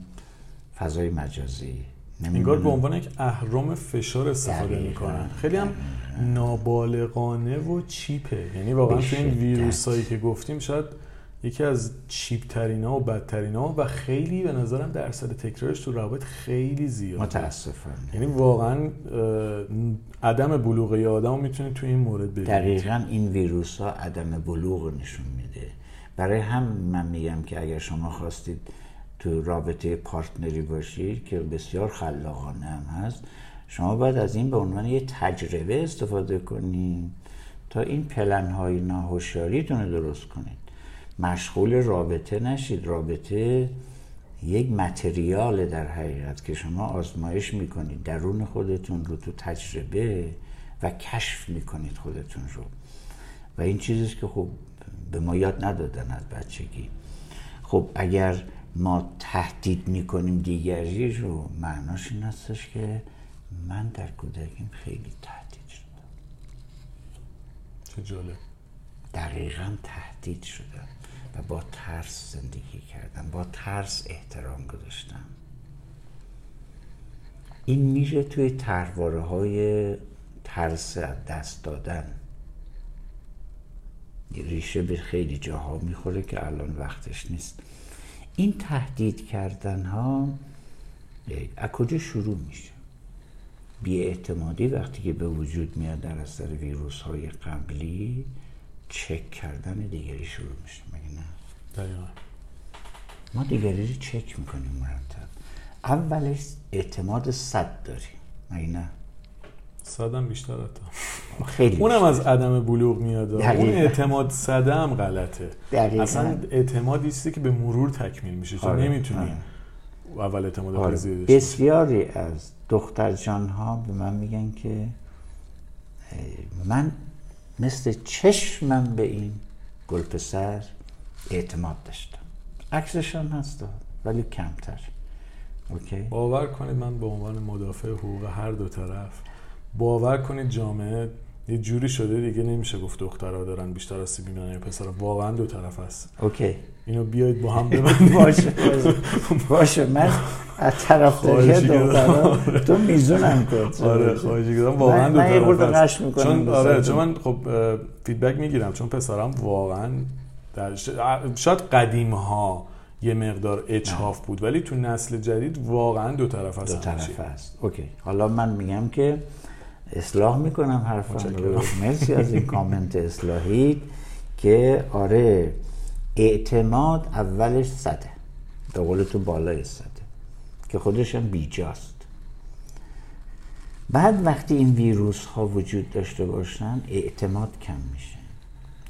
فضای مجازی انگار. به عنوان یک اهرام فشار استفاده. می‌کنن خیلی هم نابالغانه و چیپه یعنی واقعا تو این شدت. ویروس هایی که گفتیم شاید یکی از چیپ ترین ها و بدترین ها و خیلی به نظرم درصد تکرارش تو روابط خیلی زیاده. متاسفانه. یعنی واقعا عدم بلوغ یه آدم رو می‌تونید تو این مورد ببینید دقیقا این ویروس ها عدم بلوغ نشون میده. برای هم من میگم که اگر شما خواستید تو رابطه پارتنری باشید که بسیار خلاقانه هم هست شما باید از این به عنوان یه تجربه استفاده کنید تا این پلن های ناهوشیاریتون رو درست کنید. مشغول رابطه نشید. رابطه یک متریال در حقیقت که شما آزمایش می‌کنید درون خودتون رو تو تجربه و کشف می‌کنید خودتون رو. و این چیزیست که خب به ما یاد ندادن از بچگی. خب اگر ما تهدید می‌کنیم دیگری رو معناش این هستش که من در کودکیم خیلی تهدید شدم. چه جالب. دقیقا تهدید شدم. و با ترس زندگی کردم با ترس احترام گذاشتم. این میشه توی ترواره های ترس از دست دادن. ریشه به خیلی جاها می‌خوره که الان وقتش نیست. این تهدید کردن ها از کجا شروع میشه؟ بیاعتمادی وقتی که به وجود میاد در اثر ویروس های قبلی چک کردن دیگری شروع میشه مگه نه دقیقا ما دیگری رو چک می‌کنیم مرتب اولش اعتماد صد داریم مگه نه صدم بیشتر حتی خیلی اونم از عدم بلوغ میاد اون. اعتماد صده هم غلطه دقیقاً. اصلا اعتمادی چیزی که به مرور تکمیل میشه تو آره، نمی‌تونی آره. اول اعتماد آره. باشی. بسیاری از دختر جان ها به من میگن که من مثل چشمم به این گل پسر اعتماد داشتم. عکسشان هست ولی کمتر. اوکی؟ باور کنید من به عنوان مدافع حقوق هر دو طرف باور کنید جامعه یه جوری شده دیگه نمیشه گفت دخترها دارن بیشتر آسیب می‌بینن یا پسرها. واقعا دو طرف هست. اوکی. اینو بیاید با هم ببندیم. باشه. باشه. من از طرفداری خواهشی دخترها تو میزونم کن آره خواهش کردم واقعا من- دو طرف هست. می‌کنم چون آره چون من خب feedback می‌گیرم. چون پسرم واقعا در شاید قدیم ها یه مقدار اچاف بود ولی تو نسل جدید واقعا دو طرف هست دو. طرف است OK. حالا من میگم که اصلاح می‌کنم حرفم رو. مرسی از این کامنت اصلاحی که آره اعتماد اولش صده. به قول تو بالای صده. که خودش هم بیجاست. بعد وقتی این ویروس ها وجود داشته باشن اعتماد کم میشه.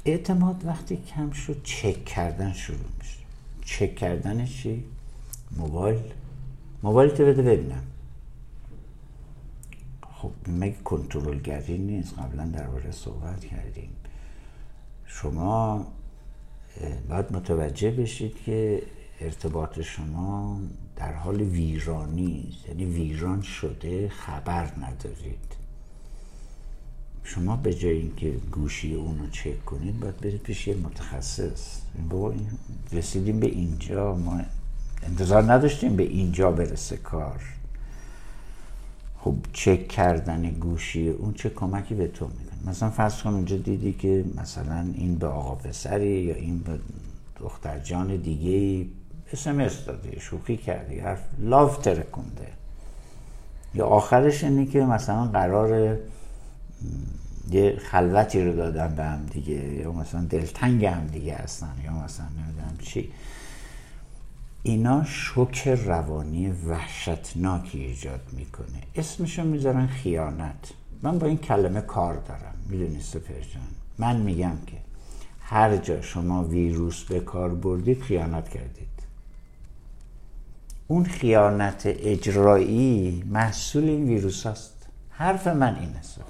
اعتماد وقتی کم شد چک کردن شروع میشه. چک کردن چی؟ موبایل. موبایل تو بده ببینم. خب مگه کنترلگری نیست؟ قبلا درباره صحبت کردیم. شما باید متوجه بشید که ارتباط شما در حال ویرانی است. یعنی ویران شده خبر ندارید. شما به جای اینکه گوشی اونو چک کنید باید برید پیش یه متخصص. این رسیدیم به اینجا. ما انتظار نداشتیم به اینجا برسه کار. خب چک کردن گوشی اون چه کمکی به تو می‌کنه مثلا فرض کن اونجا دیدی که مثلا این به آقا پسری یا این به دختر جان دیگه اسمس داده شوخی کردی حرف لاف ترکونده. یا آخرش اینه که مثلا قرار یه خلوتی رو دادن به هم دیگه یا مثلا دلتنگ هم دیگه هستن یا مثلا نمی‌دونم چی. اینا شوک روانی وحشتناکی ایجاد می‌کنه. اسمشو می‌ذارن خیانت. من با این کلمه کار دارم می‌دونی سپر جان؟ من میگم که هر جا شما ویروس به کار بردید خیانت کردید. اون خیانت اجرایی محصول این ویروس هست حرف من اینه سفر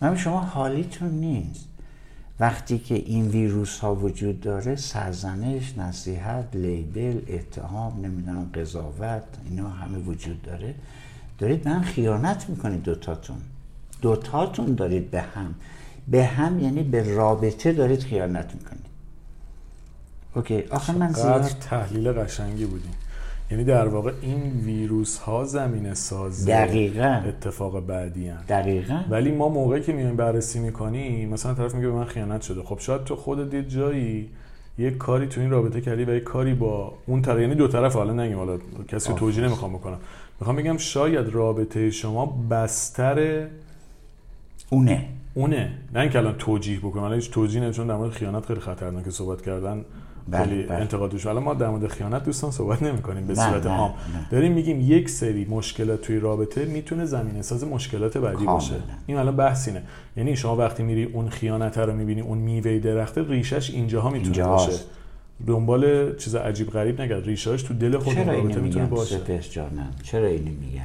من شما حالیتون نیست. وقتی که این ویروس ها وجود داره سرزنش، نصیحت، لیبل، اتهام، نمی‌دونم قضاوت اینا همه وجود داره. دارید من خیانت می‌کنید دوتاتون. دوتاتون دارید به هم. به هم یعنی به رابطه دارید خیانت می‌کنید. اوکی آخه من زیاد تحلیل قشنگی بودیم یعنی در واقع این ویروس ها زمین ساز دقیقا. اتفاق بعدی هن. دقیقا. ولی ما موقعی که میایم بررسی می‌کنیم مثلا طرف میگه به من خیانت شده. خب شاید تو خودت یه جایی یک کاری تو این رابطه کردی و یک کاری با اون طرف یعنی دو طرف حالا نگیم. حالا کسی توجیه نمی‌خوام بکنم. می‌خوام بگم شاید رابطه شما بستر اونه. اونه. نه اینکه الان توجیه بکنم الان هیچ توجیه نمیشه در مورد خیانت خیلی خطرناکه صحبت کردن. خیلی بله. انتقادش الان ما در مورد خیانت دوستان صحبت نمی کنیم به صورت عام. داریم میگیم یک سری مشکلات توی رابطه می‌تونه زمینه ساز مشکلات بعدی. باشه. این الان بحث اینه. یعنی شما وقتی میری اون خیانت رو می‌بینی اون میوه درخته ریشش اینجاها می‌تونه اینجاست. باشه. دنبال چیز عجیب غریب نگرد. ریشاش تو دل خود چرا رابطه می‌تونه باشه. جانم چرا اینو میگم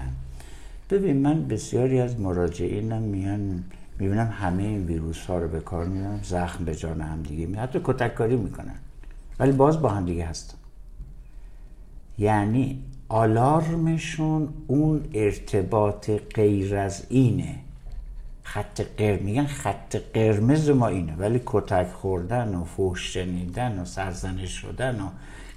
ببین من بسیاری از مراجعینم میان می‌بینم همه این ویروس ها رو به کار می‌برن زخم به جان هم دیگه حتی کتککاری می‌کنن. ولی باز با هم دیگه هستن یعنی آلارمشون اون ارتباط غیر از اینه. خط قرمز میگن خط قرمز ما اینه. ولی کتک خوردن و فحش شنیدن و سرزنش شدن و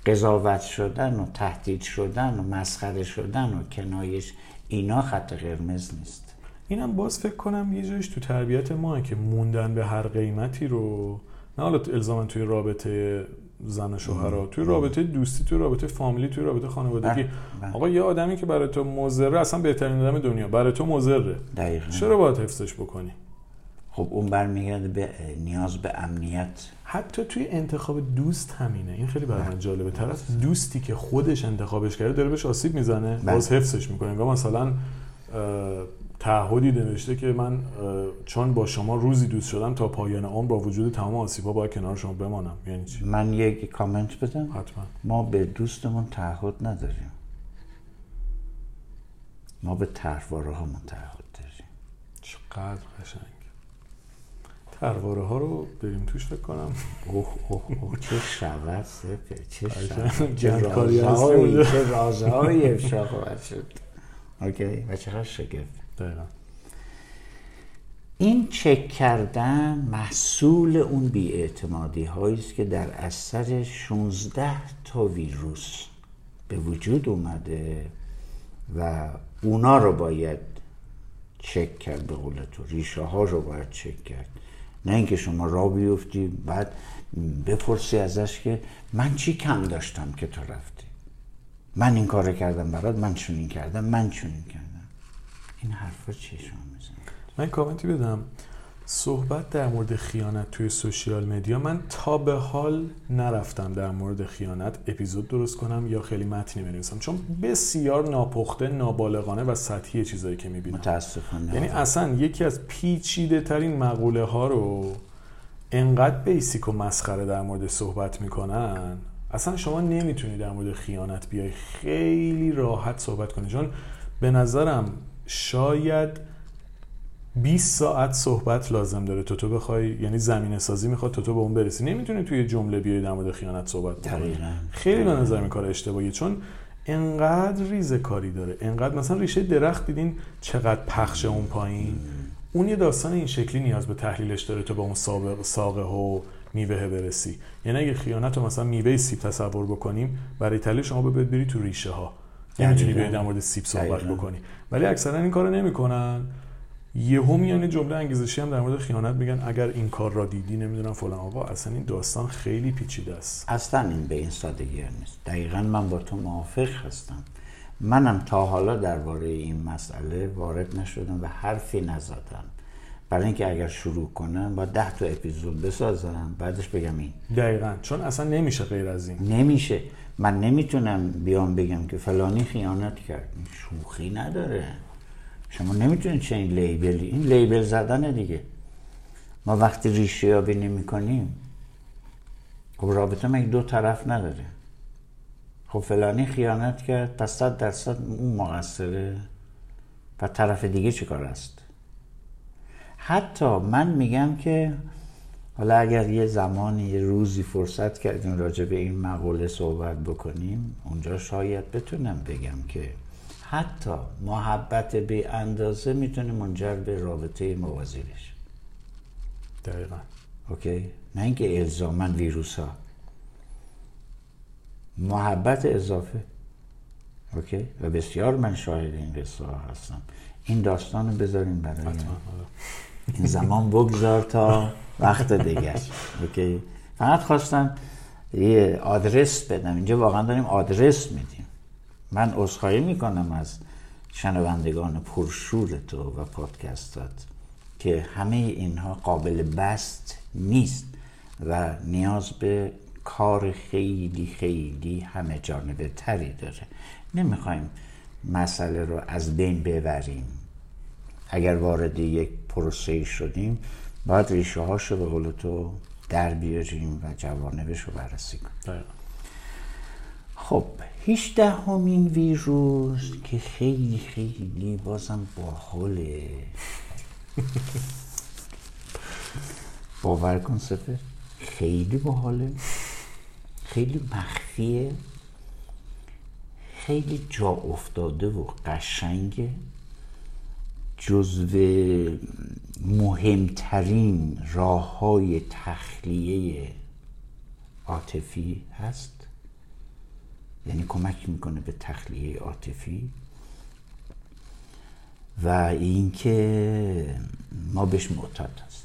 قضاوت شدن و تهدید شدن و مسخره شدن و کنایش اینا خط قرمز نیست. اینم باز فکر کنم یه جایش تو تربیت ما که موندن به هر قیمتی رو. نه حالا الزاما توی رابطه زن و شوهرها توی رابطه دوستی توی رابطه فامیلی توی رابطه خانوادگی. بله، بله. آقا یه آدمی که برای تو مضره اصلا بهترین آدم دنیا. برای تو مضره. چرا باید حفظش بکنی؟ خب اون برمیگرده به نیاز به امنیت. حتی توی انتخاب دوست همینه. این خیلی برای من جالبه. طرف دوستی که خودش انتخابش کرده داره بهش آسیب می‌زنه. بله. باز حفظش می‌کنه. مثلا تعهدی نوشته که من چون با شما روزی دوست شدم تا پایان عمر با وجود تمام آسیب‌ها باید کنار شما بمانم. یعنی چی؟ من یک کامنت بدم. حتما. ما به دوستمون تعهد نداریم. ما به طرحواره هامون تعهد داریم. چقدر قشنگ. ترواره ها رو بریم توش فکر کنم. اوه اوه اوه چه شود سپه چه. شود. چه. چه رازهایی افشا خواهد شد. اوکی و چقدر شگفت. دقیقا. این چک کردن محصول اون بیاعتمادی هایی است که در اثر 16 تا ویروس به وجود اومده و اونا رو باید چک کرد به قول تو. ریشه ها رو باید چک کرد. نه اینکه شما را بیفتی بعد بپرسی ازش که من چی کم داشتم که تو رفتی؟ من این کار کردم برات من چنین کردم من چنین کردم. این حرفا چی شما می‌زنید؟ من کامنتی بدم. صحبت در مورد خیانت توی سوشیال مدیا من تا به حال نرفتم در مورد خیانت. اپیزود درست کنم یا خیلی متنی بنویسم؟ چون بسیار ناپخته نابالغانه و سطحی چیزایی که می‌بینم. متاسفانه. یعنی اصلا یکی از پیچیده ترین مقوله ها رو انقدر بیسیک و مسخره در مورد صحبت می‌کنن. اصلا شما نمی‌تونی در مورد خیانت بیای. خیلی راحت صحبت کنی. چون به نظرم شاید 20 ساعت صحبت لازم داره. تو تو بخوای یعنی زمین سازی می‌خواد تو تو به اون برسی. نمی‌تونی توی جمله بیای در مورد خیانت صحبت کنی خیلی به نظر این کار اشتباهیه. چون انقدر ریز کاری داره. انقدر مثلا ریشه درخت دیدین چقدر پخش اون پایین. اون یه داستان این شکلی نیاز به تحلیلش داره تو با اون سابق ساقه و میوه برسی. یعنی اگه خیانت رو مثلا میوه سیب تصور بکنیم برای تحلیل شما باید بری تو ریشه ها نمی‌تونی بیای در مورد سیب صحبت بکنی. ولی اکثرا این کارو نمی‌کنن. یهو میان جمله انگیزشی هم در مورد خیانت میگن. اگر این کار را دیدی نمی‌دونم فلان آقا اصلا این داستان خیلی پیچیده است. اصلا این به این سادگی نیست. دقیقا من با تو موافق هستم. منم تا حالا درباره این مسئله وارد نشدم و حرفی نزدم. برای اینکه اگر شروع کنم با ده تا اپیزود بسازم. بعدش بگم این. دقیقا. چون اصلا نمیشه غیر از این. نمیشه. من نمی‌تونم بیام بگم که فلانی خیانت کرد. شوخی نداره. شما نمی‌تونید چه این لیبلی این لیبل زدن دیگه. ما وقتی ریشه یابی نمی کنیم خب رابطه مگه دو طرف نداره؟ خب فلانی خیانت کرد پس صد درصد اون مقصره. و طرف دیگه چی کار است؟ حتی من میگم که حالا اگر یه زمانی یه روزی فرصت کردیم راجع به این مقوله صحبت بکنیم اونجا شاید بتونم بگم که حتی محبت به اندازه می‌تونه منجر به رابطه موازی بشه دقیقا. اوکی؟ نه اینکه الزامن ویروس ها محبت اضافه. اوکی؟ و بسیار من شاهد این قصه ها هستم. این داستان رو بذاریم برای. این زمان بگذار تا وقت دیگه اوکی؟ فقط خواستم یه آدرس بدم. اینجا واقعا داریم آدرس میدیم. من عذرخواهی می‌کنم از شنوندگان پرشور تو و پادکستات که همه اینها قابل بست نیست و نیاز به کار خیلی خیلی همه جانبه تری داره. نمی‌خوایم مسئله رو از بین ببریم. اگر وارد یک پروسه شدیم باید ریشه هاشو به قول تو در بیاریم و جوانبش رو بررسی کنیم. خب همین ویروس که خیلی خیلی بازم باحاله. باور کن سفر خیلی باحاله. خیلی مخفیه. خیلی جا افتاده و قشنگه. جزو مهمترین راه های تخلیه عاطفی هست. یعنی کمک می‌کنه به تخلیه عاطفی. و اینکه ما بهش معتاد هست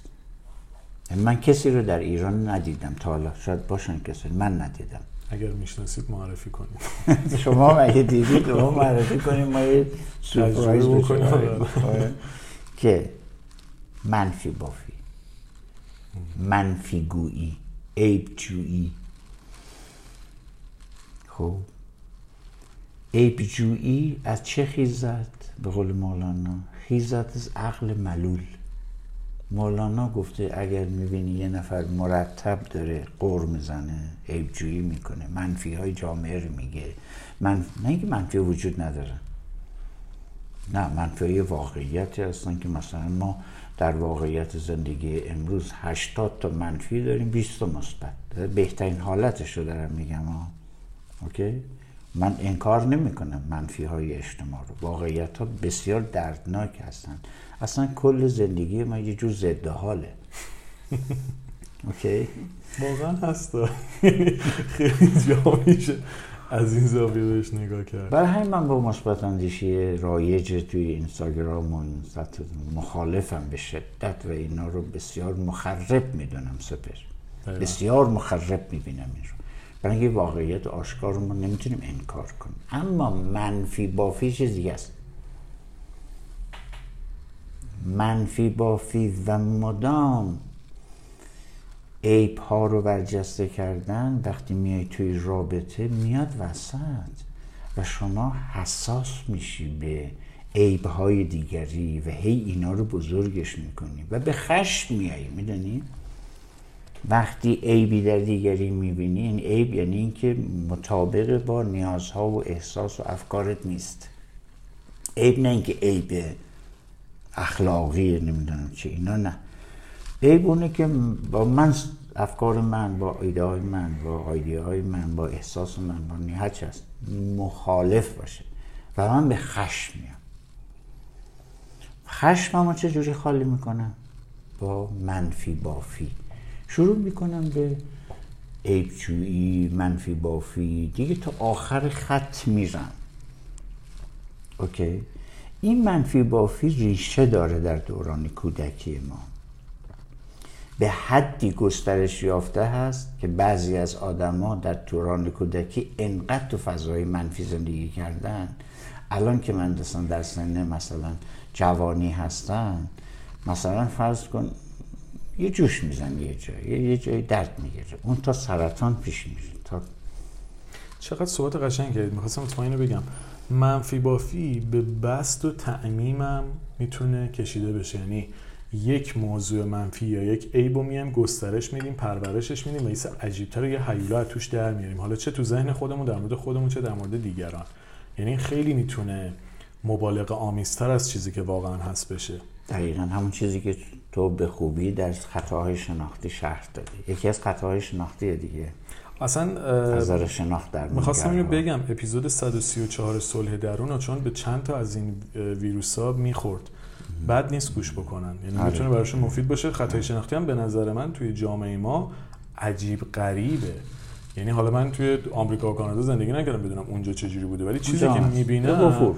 من کسی رو در ایران ندیدم. تا حالا شاید باشن کسی من ندیدم. اگر می‌شناسید معرفی کنید. شما اگه دیدید؟ رو معرفی کنیم ما یه سورپرایز بکنیم آره. که منفی بافی. منفی گویی. عیب جویی. خب. عیبجویی از چه خیزد؟ به قول مولانا. خیزد از عقل ملول. مولانا گفته اگر می‌بینی یه نفر مرتب داره قور می‌زنه عیبجویی می‌کنه منفی های جامعه رو میگه. من... نه اینکه منفی وجود نداره. نه منفی واقعیتی هستن که مثلا ما در واقعیت زندگی امروز 80 تا منفی داریم 20 تا مثبت. بهترین حالتش رو دارم میگم ها OK؟ من انکار نمی کنم منفی های اجتماع رو. واقعیت ها بسیار دردناک هستند اصلا کل زندگی ما یه جور ضد حاله. OK؟ واقعا هست خیلی جا میشه از این زاویه بهش نگاه کرد. برای همین من با مثبت اندیشی رایج توی اینستاگرام و مخالفم به شدت و اینا رو بسیار مخرب می‌دونم سپهر. بسیار مخرب می‌بینم این رو. برای اینکه واقعیت آشکار رو ما نمی‌تونیم انکار کنیم. اما منفی بافی چیزی است. منفی بافی و مدام. عیب ها رو برجسته کردن وقتی میای توی رابطه میاد وسط و شما حساس میشی به عیب های دیگری و هی اینا رو بزرگش می‌کنی و به خشم میایی می‌دونی؟ وقتی عیبی در دیگری می‌بینی این عیب یعنی اینکه مطابق با نیازها و احساس و افکارت نیست. عیب نه اینکه عیب اخلاقی نمی‌دونم چه اینا نه. عیبونه که با من افکار من با ایده های من با ایده های من با احساس من با نیت هست مخالف باشه. و من به خشم میام. خشم چه جوری خالی می‌کنم؟ با منفی بافی. شروع می‌کنم به عیبجویی منفی بافی. دیگه تا آخر خط میرم. اوکی؟ این منفی بافی ریشه داره در دوران کودکی ما. به حدی گسترش یافته هست که بعضی از آدما در دوران کودکی انقدر تو فضای منفی زندگی کردن. الان که من دستان در سن مثلا جوانی هستن مثلا فرض کن یه جوش میزن یه جایی یه جایی درد می‌گیره. اون تا سرطان پیش میشه تا چقدر صحبت قشنگ کردید می‌خواستم تو اینو بگم. منفی بافی به بست و تعمیمم می‌تونه کشیده بشه. یعنی یک موضوع منفی یا یک عیب رو میایم گسترش میدیم پرورشش میدیم و یه عجیبتر یه حیولا توش در میاریم حالا چه تو ذهن خودمون در مورد خودمون چه در مورد دیگران. یعنی خیلی می‌تونه مبالغه آمیزتر از چیزی که واقعا هست بشه. دقیقا همون چیزی که تو به خوبی در خطاهای شناختی شرح دادی. یکی از خطاهای شناختی دیگه. اصلا نظر شناخت در می‌خواستم اینو بگم اپیزود 134 صلح درون چون به چند تا از این ویروس ها می‌خورد. بد نیست گوش بکنن. یعنی آره. می‌تونه براشون مفید باشه. خطای شناختی هم به نظر من توی جامعه ما عجیب غریبه. یعنی حالا من توی آمریکا و کانادا زندگی نکردم بدونم اونجا چجوری بوده ولی چیزی که می‌بینم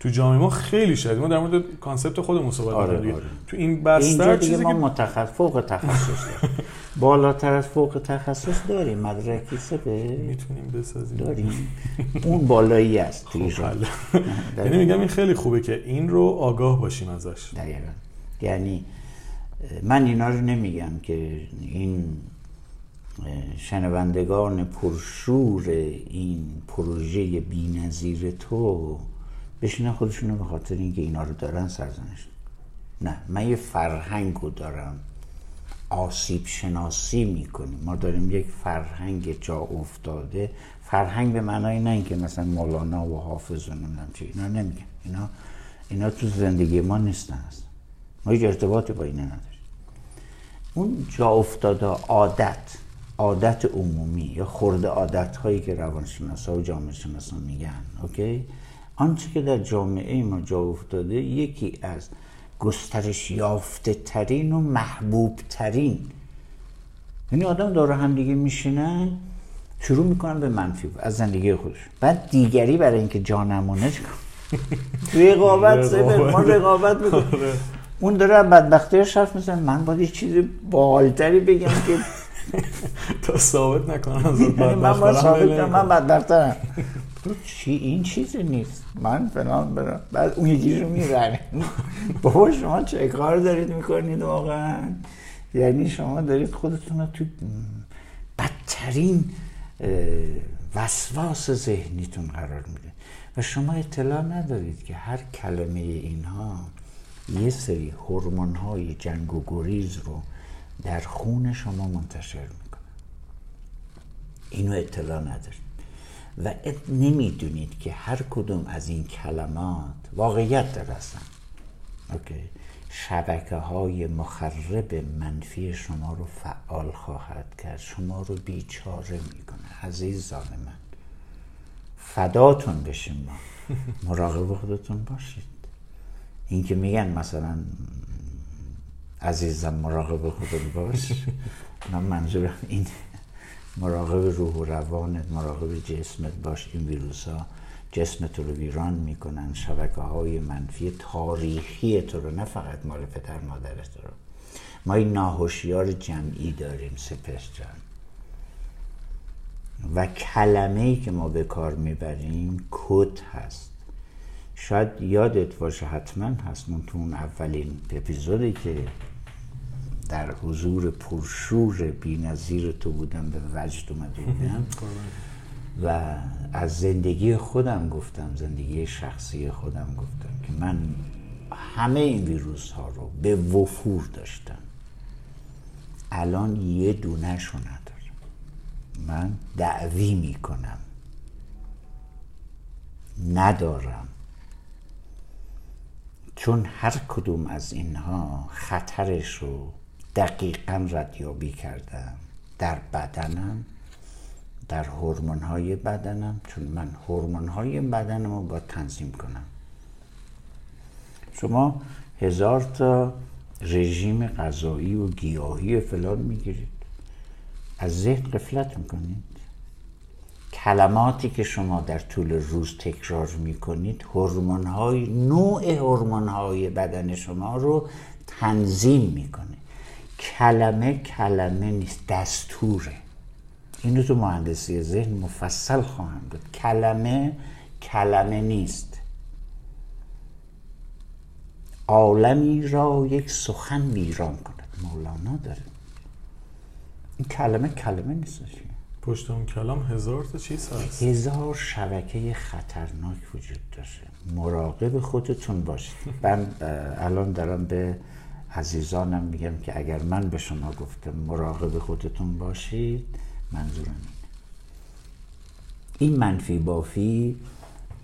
تو جامعه ما خیلی شدید. ما در مورد کانسپت خودمون صحبت آره، آره. تو این بستر چیزی ما که... متخصص فوق تخصص بالاتر از فوق تخصص داریم. مدرکی سپه می‌تونیم بسازیم. داریم. اون بالایی است خب، یعنی میگم این خیلی خوبه که این رو آگاه باشیم ازش. دقیقا. یعنی من اینا رو نمیگم که این شنوندگان پرشور این پروژه بینظیر تو بشینن خودشونو به خاطر اینکه اینا رو دارن سرزنش. نه من یه فرهنگ رو دارم. آسیب شناسی می‌کنیم. ما داریم یک فرهنگ جا افتاده. فرهنگ به معنای نه اینکه مثلا مولانا و حافظ و نمی‌دونم چی اینا نمیگم اینا اینا تو زندگی ما نیستن هست ما هیچ ارتباطی با اینا نداریم. اون جا افتاده عادت عادت عمومی یا خورده عادت هایی که روانشناسا و جامعه شناسا میگن اوکی؟ آنچه که در جامعه ما جا افتاده یکی از گسترش یافته ترین و محبوب ترین یعنی آدم داره هم دیگه میشینن شروع می‌کنن به منفی از زندگی خودش. بعد دیگری برای اینکه جانمونه رقابت ما رقابت می‌کنیم. آره. اون داره بدبختی حرف می‌زنه. من باید یه چیز بالتری بگم که تا ثابت نکنم یعنی من باید ثابت من بدبخترم. چی؟ این چیزی نیست. من فلان برم. بعد اون یکی رو می‌بره بابا شما چه کار دارید می‌کنید واقعا؟ یعنی شما دارید خودتون رو تو بدترین وسواس ذهنیتون قرار میده. و شما اطلاع ندارید که هر کلمه اینها یه سری هورمون های جنگ و گریز رو در خون شما منتشر می‌کنه. اینو اطلاع ندارید. و نمی‌دونید که هر کدوم از این کلمات واقعیت درستن اوکی. شبکه های مخرب منفی شما رو فعال خواهد کرد. شما رو بیچاره می‌کنه. عزیزان من. فداتون بشیم ما. مراقب خودتون باشید. این که میگن مثلا عزیزم مراقب خودت باش. من منظورم این مراقب روح و روانت مراقب جسمت باش. این ویروس ها جسمت رو ویران می‌کنن شبکه های منفی تاریخی تو رو نه فقط مال پدر مادرت رو. ما این ناهوشیار جمعی داریم سپس جان. و کلمه ای که ما به کار می‌بریم کد هست. شاید یادت باشه حتما هست من تو اون اولین اپیزودی که در حضور پرشور بی نظیر تو بودم به وجد اومده بودم. و از زندگی خودم گفتم زندگی شخصی خودم گفتم که من همه این ویروس ها رو به وفور داشتم. الان یه دونه شو ندارم. من دعوی می‌کنم. چون هر کدوم از اینها خطرش رو دقیقا ردیابی کردم. در بدنم در هورمون های بدنم چون من هورمون های بدنم رو با تنظیم کنم. شما هزار تا رژیم غذایی و گیاهی و فلان می‌گیرید. از ذهن قفلت می‌کنید. کلماتی که شما در طول روز تکرار می‌کنید هورمون های نوع هورمون های بدن شما رو تنظیم می‌کنه. کلمه کلمه نیست دستوره. اینو تو مهندسی ذهن مفصل خواهم گفت کلمه کلمه نیست. عالمی را یک سخن ویران کند. مولانا داره. این کلمه کلمه نیست. پشت اون کلام هزار تا چیز هست. هزار شبکه خطرناک وجود داره. مراقب خودتون باشید. من الان دارم به عزیزانم میگم که اگر من به شما گفتم مراقب خودتون باشید منظورم اینه. این منفی بافی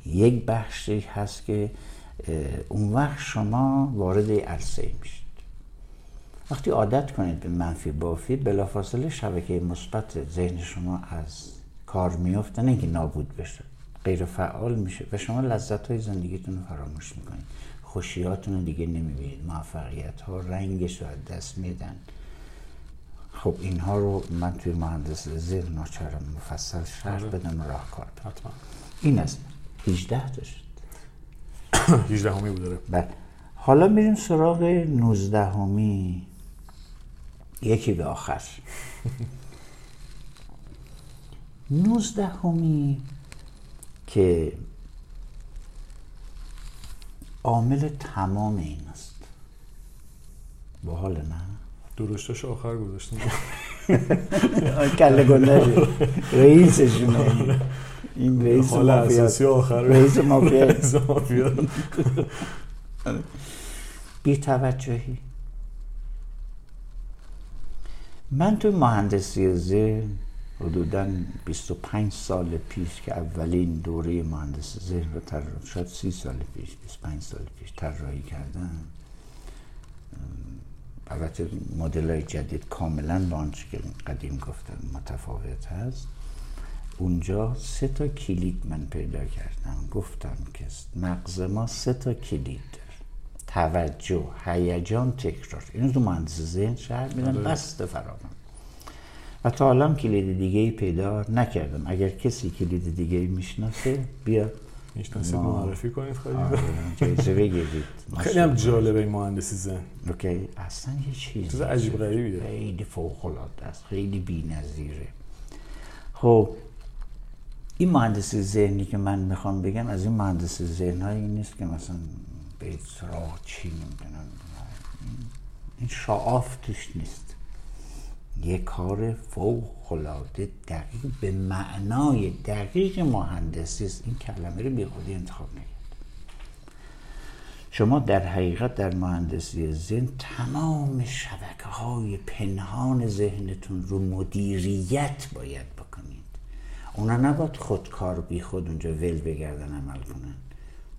یک بخشی هست که اون وقت شما وارد عرصه میشید. وقتی عادت کنید به منفی بافی بلافاصله شبکه مثبت ذهن شما از کار میفته نه اینکه نابود بشه غیر فعال میشه و شما لذت های زندگیتون رو فراموش می‌کنید. خوشیاتون رو دیگه نمی‌بینید. موفقیت ها رنگش رو از دست میدن. خب اینها رو من توی مهندس زیر ناچارم مفصل شرح بدم و راهکار حتما. این است 18 داشت 18 همی بود داره بله. حالا میریم سراغ 19 همی یکی به آخر. 19 همی که عامل تمام این است. با حال نه؟ درشتش آخر گذاشتیم. کله گنده رئیسشونه. این رئیس اساسی آخر. رئیس مافیا. مافیا. بی توجهی من تو مهندسی ذهن حدودا 25 سال پیش که اولین دوره مهندسی ذهن رو طراحی شاید 30 سال پیش 25 سال پیش طراحی کردم. البته مدل های جدید کاملا با آنچه که قدیم گفتم متفاوت هست. اونجا سه تا کلید من پیدا کردم. گفتم که مغز ما سه تا کلید داره. توجه هیجان تکرار. اینو تو مهندس ذهن شهر میدن بست فراهم و تا حالا کلید دیگه ای پیدا نکردم. اگر کسی کلید دیگه ای می‌شناسه بیا می‌شناسید معرفی کنید خیلی جایزه بگیرید. خیلی هم جالبه این مهندسی ذهن. اوکی. اصلا یه چیز چیز عجیب غریبیه. خیلی فوق العاده است. خیلی بی‌نظیره. خب این مهندسی ذهنی که من می‌خوام بگم از این مهندسی ذهن هایی نیست که مثلا به سراغ چی نمی‌دونم این شعاف توش نیست. یه کار فوق العاده دقیق به معنای دقیق مهندسی است این کلمه رو بی خودی انتخاب نکرد. شما در حقیقت در مهندسی ذهن تمام شبکه های پنهان ذهنتون رو مدیریت باید بکنید. اونا نباید خودکار بی خود اونجا ول بگردن عمل کنن.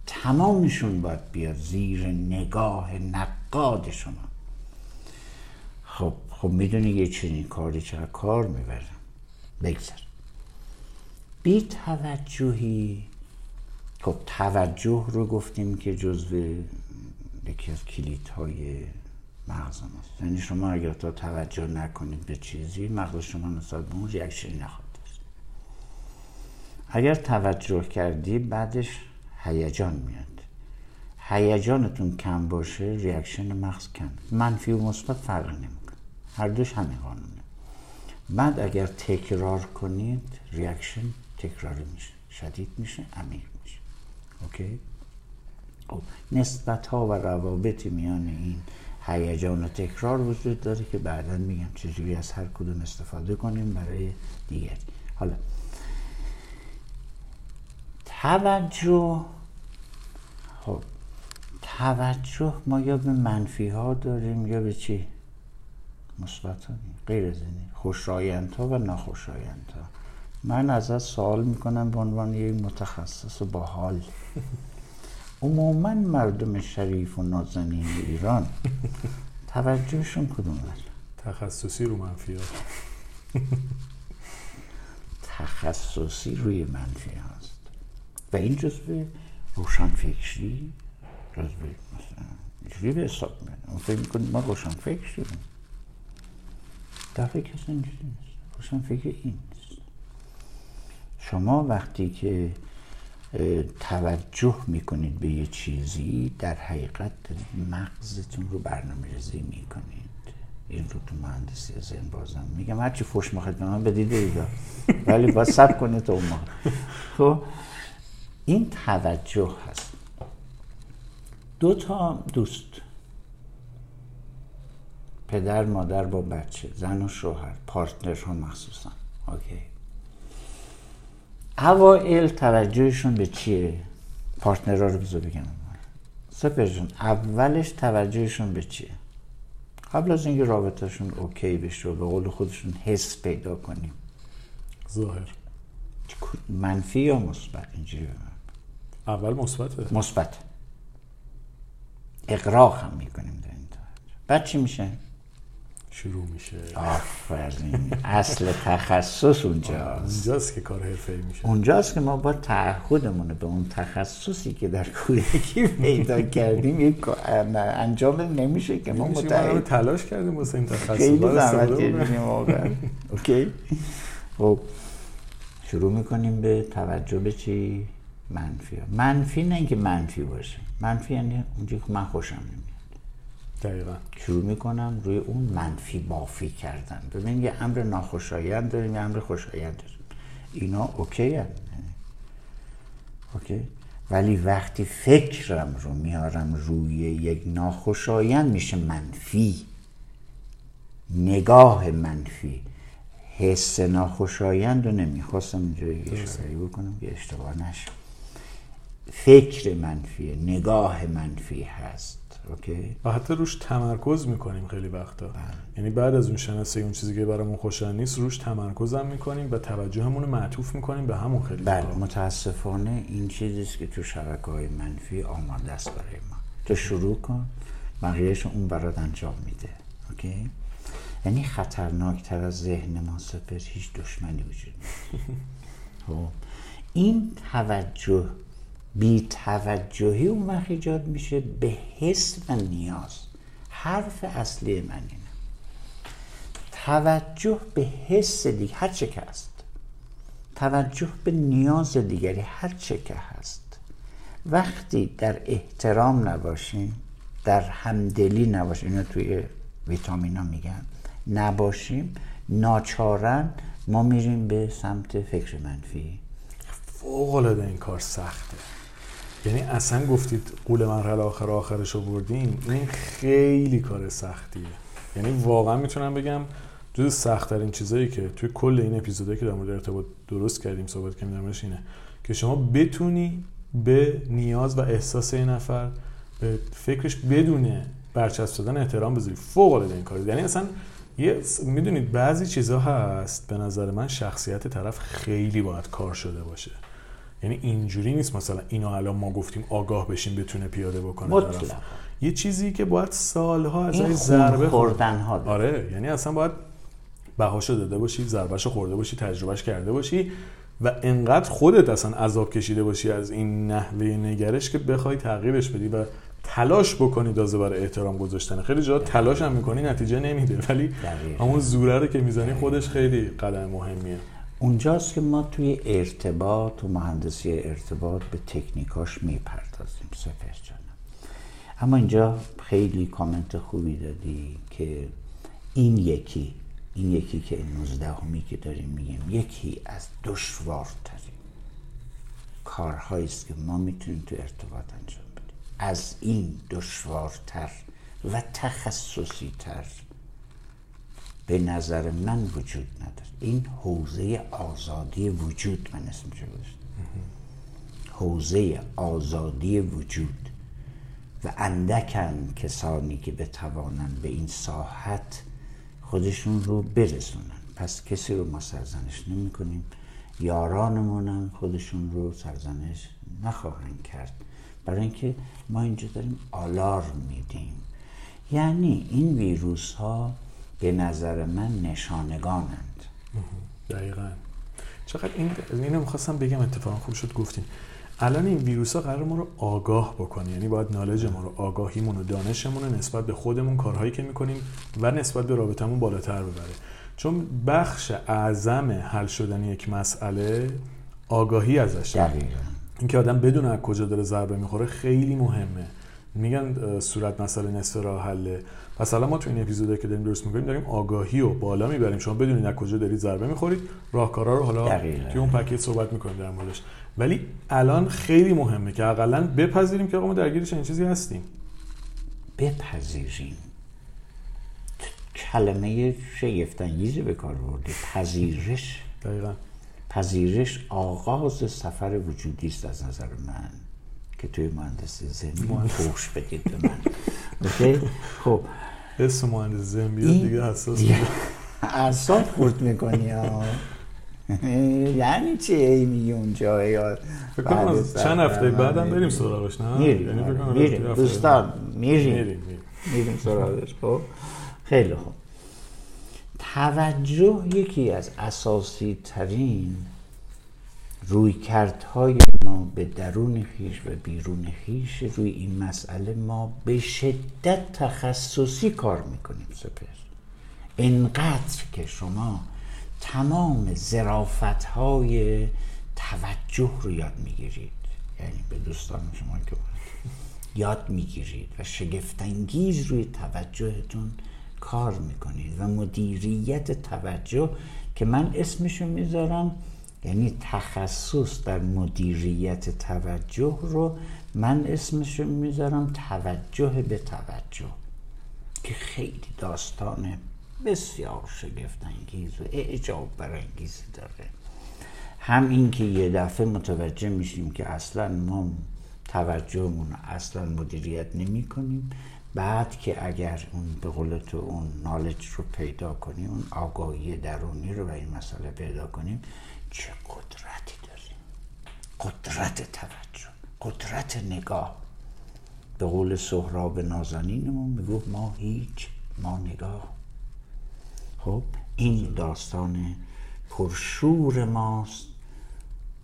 تمامشون باید بیاد زیر نگاه نقاد شما. خب خب می‌دونی یه چنین کاری چقدر کار می‌برم. بگذر بی توجهی. خب توجه رو گفتیم که جزو یکی از کلیت های مغز ماست یعنی شما اگر تا توجه نکنید به چیزی مغز شما نسبت به اون reaction ی نخواهد داشت. اگر توجه کردی بعدش هیجان میاد. هیجانتون کم باشه reaction مغز کم منفی و مثبت فرق نمی‌کنه. هر دوش همین قانونه. بعد اگر تکرار کنید reaction تکراری میشه شدید میشه عمیق میشه. اوکی؟ خب نسبت ها و روابط میان این هیجان و تکرار وجود داره که بعدا میگم چجوری از هر کدوم استفاده کنیم برای دیگری. حالا توجه خب توجه ما یا به منفی ها داریم یا به چی؟ مثبت غیر از اینه. خوشایندها و ناخوشایندها من ازت سوال می‌کنم به عنوان یک متخصص و با حال عموما مردم شریف و نازنین ایران توجهشون کدوم تخصصی رو منفی تخصصی روی منفی هست. و این جزء روشنفکری جزء مثلا اینجوری به حساب میاد اون فکر می‌کنید ما روشن فکریم. فکر اصلا اینجوری نیست. روشن فکر این نیست. شما وقتی که توجه می‌کنید به یه چیزی در حقیقت مغزتون رو برنامه ریزی می‌کنید. این رو تو مهندسی ذهن بازم میگم. هرچی فوش می‌خواید به من بدید بدید ولی باید سب تا اون موقع. خب این توجه هست. دو تا دوست. پدر مادر با بچه زن و شوهر partner ها مخصوصا. OK. اوائل توجهشون به چیه؟ partner ها رو بذار بگم. سپهر جون اولش توجهشون به چیه؟ قبل از اینکه رابطهشون OK بشه و به قول خودشون حس پیدا کنیم. ظاهر. منفی یا مثبت؟ اینجوری اول مثبته. مثبت. اقراق هم می‌کنیم در این توجه. بعد چی میشه؟ شروع میشه. آفرین. اصل تخصص اونجاست. اینجاست که کار حرفه‌ای میشه. اونجاست که ما با تعهدمون به اون تخصصی که در کودکی پیدا کردیم یک انجام نمیشه که ما متعهد تلاش کردیم واسه این تخصص. خیلی زحمت. کشیدیم واقعا. اوکی. خب شروع می‌کنیم به توجه به چی؟ منفی. منفی نه اینکه منفی باشه. منفی یعنی اونجا که من خوشم نمیاد. دقیقا. شروع می‌کنم روی اون منفی بافی کردن. ببین یه امر ناخوشایند داریم یه امر خوشایند داریم. اینا اوکی هم. اوکی. ولی وقتی فکرم رو میارم روی یک ناخوشایند میشه منفی. نگاه منفی. حس ناخوشایند رو نمی‌خواستم اینجا یه اشاره بکنم که اشتباه نشه فکر منفی نگاه منفی هست. اوکی؟ و حتی روش تمرکز می‌کنیم خیلی وقتا. یعنی بعد از اون شناسه اون چیزی که برامون خوشایند نیست روش تمرکز هم می‌کنیم و توجهمون رو معطوف می‌کنیم به همون خیلی بله. متاسفانه این چیزیست که تو شبکه های منفی آماده است برای ما. تو شروع کن بقیهش اون برات انجام میده. اوکی؟ یعنی خطرناکتر از ذهن ما سپر هیچ دشمنی وجود خب این توجه بی توجهی اون وقت ایجاد میشه به حس و نیاز. حرف اصلی من اینه. توجه به حس دیگه هر چه که هست. توجه به نیاز دیگری هر چه که هست. وقتی در احترام نباشیم در همدلی نباشیم اینو توی ویتامینا میگن نباشیم ناچارن ما میریم به سمت فکر منفی. فوق العاده این کار سخته. یعنی اصلا گفتید قول مرحله آخر آخرش رو بردیم این خیلی کار سختیه. یعنی واقعا می‌تونم بگم جز سختترین چیزایی که توی کل این اپیزودایی که در مورد ارتباط درست کردیم صحبت کردیم درمش اینه که شما بتونی به نیاز و احساس یه نفر به فکرش بدون برچسب دادن احترام بذاری فوق العاده این کار یعنی اصلا یه می‌دونید بعضی چیزها هست به نظر من شخصیت طرف خیلی باید کار شده باشه. یعنی اینجوری نیست مثلا اینو الان ما گفتیم آگاه بشیم بتونه پیاده بکنه. طرف. یه چیزی که باید سالها ازش این ضربه. خوردن ها. آره یعنی اصلا باید بهاشو داده باشی ضربهشو خورده باشی تجربهش کرده باشی و انقدر خودت اصلا عذاب کشیده باشی از این نحوه نگرش که بخوای تغییرش بدی و تلاش بکنی تازه برای احترام گذاشتن خیلی جا تلاش هم می‌کنی نتیجه نمیده ولی. همون زوره رو که می‌زنی خودش خیلی قدم مهمیه اونجاست که ما توی ارتباط و مهندسی ارتباط به تکنیکاش می‌پردازیم سپر جانم. اما اینجا خیلی کامنت خوبی دادی که این یکی این یکی که نوزدهمی که داریم میگیم یکی از دشوارترین کارهایی است که ما می‌تونیم تو ارتباط انجام بدیم. از این دشوارتر و تخصصی تر به نظر من وجود نداره. این حوزه آزادی وجود من رو گذاشتم حوزه آزادی وجود. و اندکن کسانی که بتوانند به این ساحت خودشون رو برسونن پس کسی رو ما سرزنش نمی کنیم. یارانمون هم خودشون رو سرزنش نخواهند کرد. برای اینکه ما اینجا داریم آلارم میدیم. یعنی این ویروس ها به نظر من نشانگانند دقیقا. چقدر این اینو می‌خواستم بگم اتفاقا خوب شد گفتین. الان این ویروس ها قرار ما رو آگاه بکنه یعنی باید نالج ما رو آگاهیمون و دانشمون رو نسبت به خودمون کارهایی که می‌کنیم و نسبت به رابطمون بالاتر ببره. چون بخش اعظم حل شدن یک مسئله آگاهی ازش. اینکه آدم بدون از کجا داره ضربه می‌خوره خیلی مهمه. میگن صورت مسئله نصف راه حله. پس الان ما تو این اپیزودی که داریم درست می‌کنیم داریم آگاهی و بالا می‌بریم. شما بدونید از کجا دارید ضربه می‌خورید راهکارا رو حالا. توی اون پکیج صحبت می‌کنیم در موردش. ولی الان خیلی مهمه که اقلا بپذیریم که آقا ما درگیر چنین چیزی هستیم. بپذیریم. کلمه شگفتانگیزی به کار برده. پذیرش. دقیقا. پذیرش آغاز سفر وجودی است از نظر من. که توی مهندسی زمین پوش بدید به من. اوکی؟ خب. اسم مهندس این دیگه حساس میشه. اعصاب خورد می‌کنی ها. یعنی چی ای میگی اونجا یا چند هفته بعدم بریم سراغش نه؟ میریم یعنی آره، میریم. دوستان میریم. میریم سراغش. خب. خیلی خوب. توجه یکی از اساسی ترین رویکردهای ما به درون خیش و بیرون خیش روی این مسئله ما به شدت تخصصی کار می‌کنیم سپر. اینقدر که شما تمام زرافت های توجه رو یاد می‌گیرید. یعنی به دوستان شما که یاد می‌گیرید و شگفتانگیز روی توجهتون کار می‌کنید و مدیریت توجه که من اسمشو می‌ذارم یعنی تخصص در مدیریت توجه رو من اسمشو می‌ذارم توجه به توجه که خیلی داستان بسیار شگفتانگیز و اعجاب برانگیزی داره. هم این که یه دفعه متوجه میشیم که اصلا ما توجهمون رو اصلا مدیریت نمی کنیم بعد که اگر اون به قول تو اون نالج رو پیدا کنیم اون آگاهی درونی رو به این مسئله پیدا کنیم چه قدرتی داریم. قدرت توجه قدرت نگاه. به قول سهراب نازنینمون می‌گفت ما هیچ ما نگاه. خب این داستان پرشور ماست.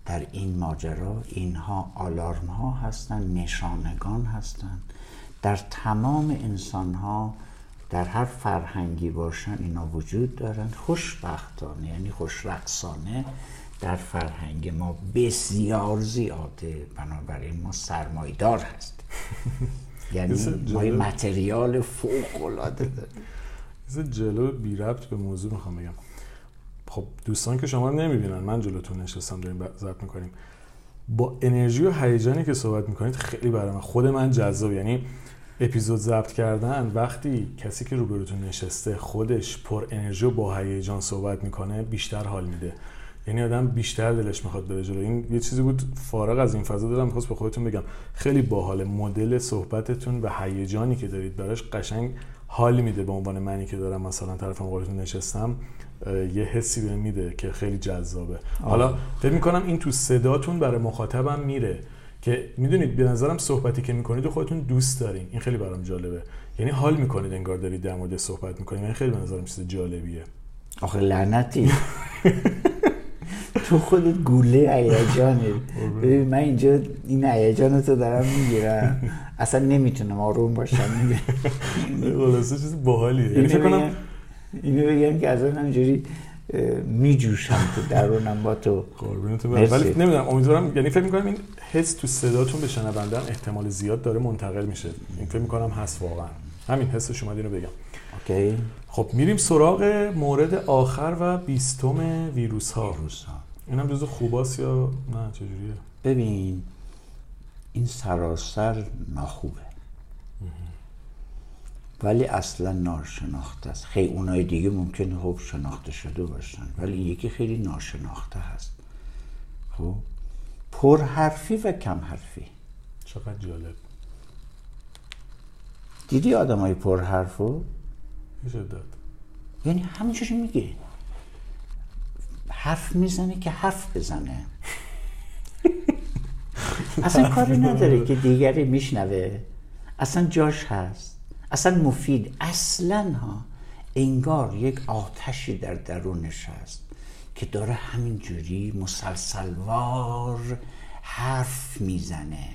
در این ماجرا اینها آلارم ها هستند نشانگان هستند در تمام انسان ها در هر فرهنگی باشن اینا وجود دارن. خوشبختانه یعنی خوشرقصانه در فرهنگ ما بسیار زیاده بنابراین ما سرمایدار هستیم. یعنی ما. متریال فوق العاده داریم جلو بی ربط به موضوع می‌خوام بگم. خب دوستان که شما نمی‌بینن من جلوتون نشستم داریم ضبط می‌کنیم. با انرژی و هیجانی که صحبت می‌کنید خیلی برای من خود من جذاب. یعنی اپیزود ضبط کردن وقتی کسی که روبروتون نشسته خودش پر انرژی و با هیجان صحبت می‌کنه بیشتر حال میده. یعنی آدم بیشتر دلش می‌خواد بره جلو. این یه چیزی بود فارغ از این فضا دارم می‌خواست به خودتون بگم. خیلی باحال مدل صحبتتون و هیجانی که دارید براش قشنگ حال میده به عنوان منی که دارم مثلا طرف مقابلتون نشستم. یه حسی بهم میده که خیلی جذابه. حالا فکر می‌کنم این تو صداتون برای مخاطبم میره که می‌دونید به نظرم صحبتی که می‌کنید و خودتون دوست دارین. این خیلی برام جالبه. یعنی حال می‌کنید انگار دارید در مورد صحبت می‌کنید. این خیلی به نظرم چیز جالبیه. آخه لعنتی. تو خودت گوله هیجانه. ببین من اینجا این هیجان تو دارم می‌گیرم. اصلا نمی‌تونم آروم باشم. خلاصه چیز باحالیه. یعنی اینو فکر کنم بگم اینو بگم که اصلا همینجوری میجوشم تو درونم با تو. ولی نمی‌دونم امیدوارم یعنی فکر می‌کنم این حس تو صداتون به شنونده هم احتمال زیاد داره منتقل میشه. این فکر می‌کنم هست واقعا. همین حسش اومد اینو بگم. اوکی. خب میریم سراغ مورد آخر و بیستم ویروس ها اینم جزو خوباست یا نه؟ چجوریه؟ ببین این سراسر ناخوبه. ولی اصلا ناشناخته است. خیلی اونای دیگه ممکنه خب شناخته شده باشن. ولی یکی خیلی ناشناخته هست. خب؟ پرحرفی و کم حرفی. چقدر جالب. دیدی آدم های پرحرفو یه شدت یعنی همینجوری میگه. حرف می‌زنه که حرف بزنه. اصلا کاری نداره که دیگری میشنوه. اصلا جاش هست. اصلا مفید. اصلا ها انگار یک آتشی در درونش هست که داره همینجوری مسلسلوار حرف می‌زنه.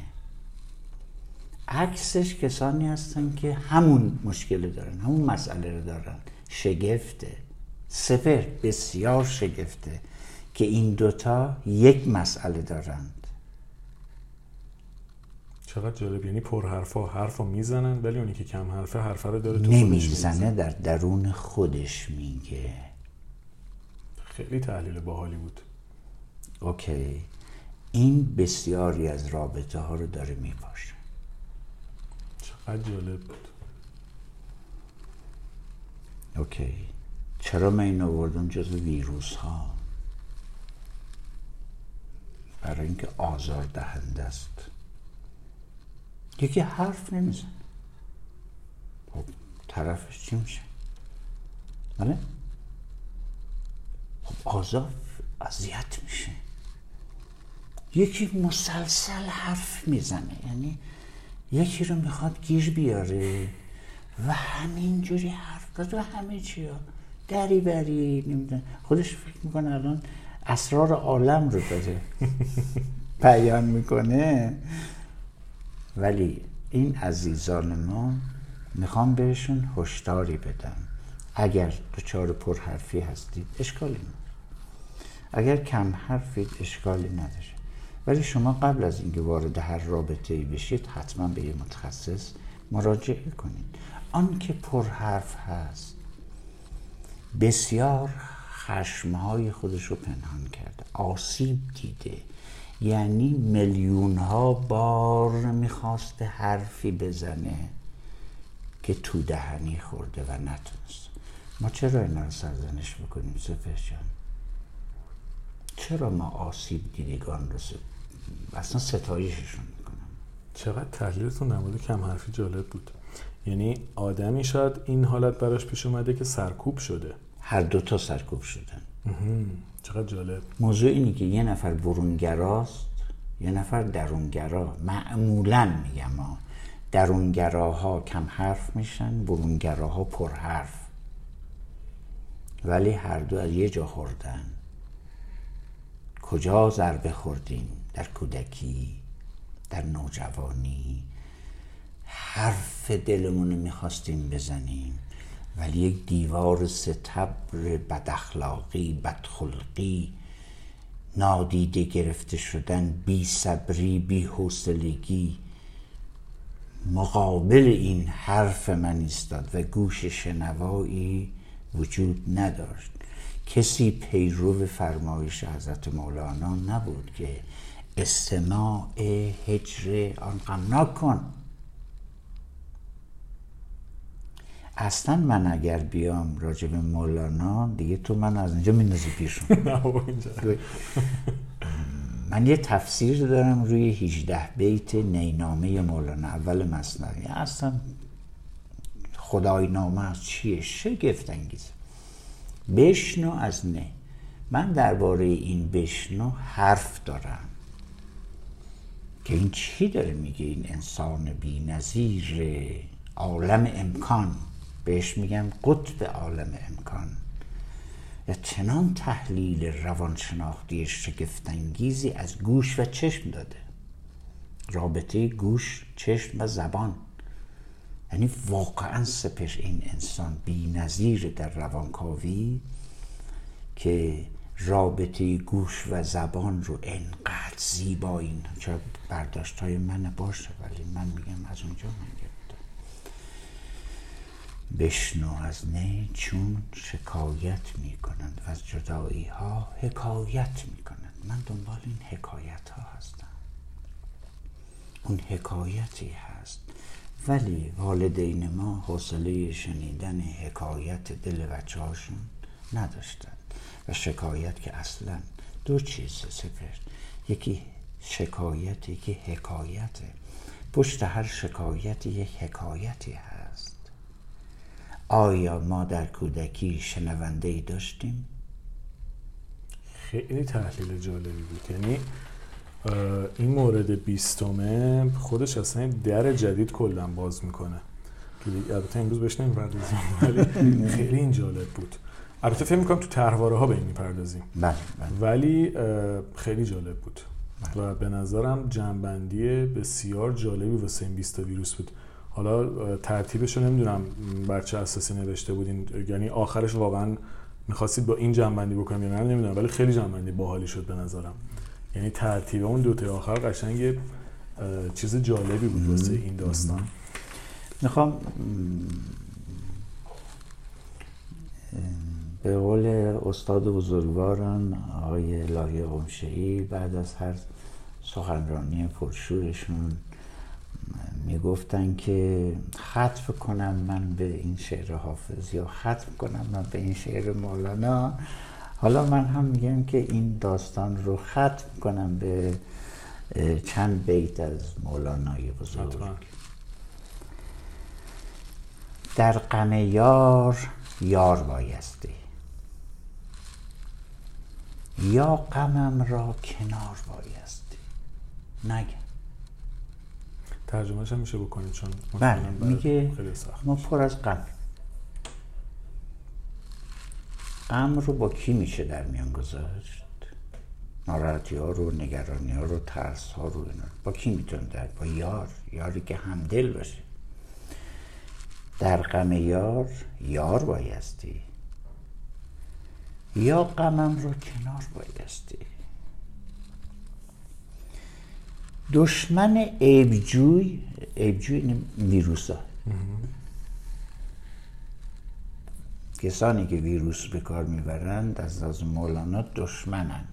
عکسش کسانی هستن که همون مشکل دارن همون مسئله رو دارن. شگفته. سپر بسیار شگفته که این دوتا یک مسئله دارند. چقدر جالب یعنی پر حرفا حرفا می‌زنن ولی اونی که کم حرفه حرفه رو داره تو نمی‌زنه در درون خودش میگه. خیلی تحلیل باحالی بود. اوکی. این بسیاری از رابطه ها رو داره میپاشه. چقدر جالب بود. اوکی. چرا من این آوردم جز ویروس ها برای اینکه آزار دهنده است. یکی حرف نمیزن خب طرفش چی میشه؟ بله؟ خب آزار اذیت میشه. یکی مسلسل حرف می‌زنه. یعنی یکی رو می‌خواد گیر بیاره و همینجوری حرف و همه چی ها دری بری نمیدن خودش فکر می‌کنه الان اسرار عالم رو داره. بیان می‌کنه. ولی این عزیزان ما می‌خوام بهشون هشداری بدم. اگر دچار پرحرفی هستید اشکالی نداره. اگر کم حرفید اشکالی نداره. ولی شما قبل از اینکه وارد هر رابطه ای بشید حتما به یه متخصص مراجعه کنید. آن که پرحرف هست بسیار خشمهای خودش رو پنهان کرده آسیب دیده. یعنی میلیون ها بار می‌خواسته حرفی بزنه که تو دهنی خورده و نتونست. ما چرا اینا رو سرزنش بکنیم سفر جان؟ چرا ما آسیب دیدگان رو اصلا ستایششون چقدر تحلیلتون در مورد کم حرفی جالب بود. یعنی آدمی شاید این حالت براش پیش اومده که سرکوب شده. هر دوتا سرکوب شدن. چقدر جالب. موضوع اینه که یه نفر برونگراست یه نفر درونگرا. معمولا میگم ما درونگراها کم حرف میشن برونگراها پر حرف. ولی هر دو از یه جا خوردن. کجا ضربه خوردیم در کودکی؟ در نوجوانی حرف دلمون می‌خواستیم بزنیم ولی یک دیوار ستبر بداخلاقی بدخلقی نادیده گرفته شدن بی صبری بی حوصلگی مقابل این حرف من ایستاد و گوش شنوایی وجود نداشت. کسی پیرو فرمایش حضرت مولانا نبود که استماع هجر آن غمناک کن. اصلا من اگر بیام راجب مولانا دیگه تو من از اینجا میندازی پیشون. من یه تفسیر دارم روی 18 بیت نینامه مولانا اول مصنوی. اصلا خدای نامه از چیه؟ شگفت انگیزه بشنو از نه. من درباره این بشنو حرف دارم. که این چی داره میگه این انسان بی نظیر عالم امکان؟ بهش میگم قطب عالم امکان. یا چنان تحلیل روانشناختی شگفتانگیزی از گوش و چشم داده. رابطه گوش چشم و زبان. یعنی واقعا سپش این انسان بی نظیر در روانکاوی که رابطه گوش و زبان رو انقدر زیبا این چرا برداشت های من باشه ولی من میگم از اونجا من بشنو از نه چون شکایت می کنند و از جدایی ها حکایت می کنند من دنبال این حکایت ها هستم. اون حکایتی هست. ولی والدین ما حوصله شنیدن حکایت دل بچه هاشون نداشتند و شکایت که اصلا دو چیز سپر. یکی شکایت یکی حکایته پشت هر شکایتی یک حکایتی هست. آیا ما در کودکی شنونده ای داشتیم؟ خیلی تحلیل جالبی بود. یعنی این مورد بیستمه خودش اصلا در جدید کلا باز می‌کنه. که البته امروز بهش نمی‌پردازیم ولی خیلی این جالب بود. البته فکر می‌کنم تو تحواره ها به این می‌پردازیم. بله ولی خیلی جالب بود. و به نظرم جنبندی بسیار جالبی واسه این بیستا ویروس بود. حالا ترتیبش رو نمی‌دونم بر چه اساسی نوشته بودین. یعنی آخرش واقعا می‌خواستید با این جنبندی بکنم یا نه نمی‌دونم ولی خیلی جنبندی باحالی شد به نظرم. یعنی ترتیب اون دو تا آخر قشنگ چیز جالبی بود واسه این داستان. می‌خوام به قول استاد بزرگواران آقای لاهی قمشهی بعد از هر سخنرانی پرشورشون می‌گفتن که ختم کنم من به این شعر حافظ یا ختم کنم من به این شعر مولانا حالا من هم میگم که این داستان رو ختم کنم به چند بیت از مولانای بزرگ. در غم یار یار بایستی. یا غمم را کنار بایستی؟ نگه. ترجمهش هم میشه بکنید چون بله میگه ما پر از غم. غم رو با کی میشه در میان گذاشت؟ ناراحتی ها رو نگرانی ها رو ترس ها رو اینا با کی می‌تونه در با یار یاری که همدل باشه. در غم یار یار بایستی. یا غمم رو کنار بایستی. دشمن عیبجوی عیبجوی ویروس ها کسانی که ویروس به کار می‌برند از از مولانا دشمنند.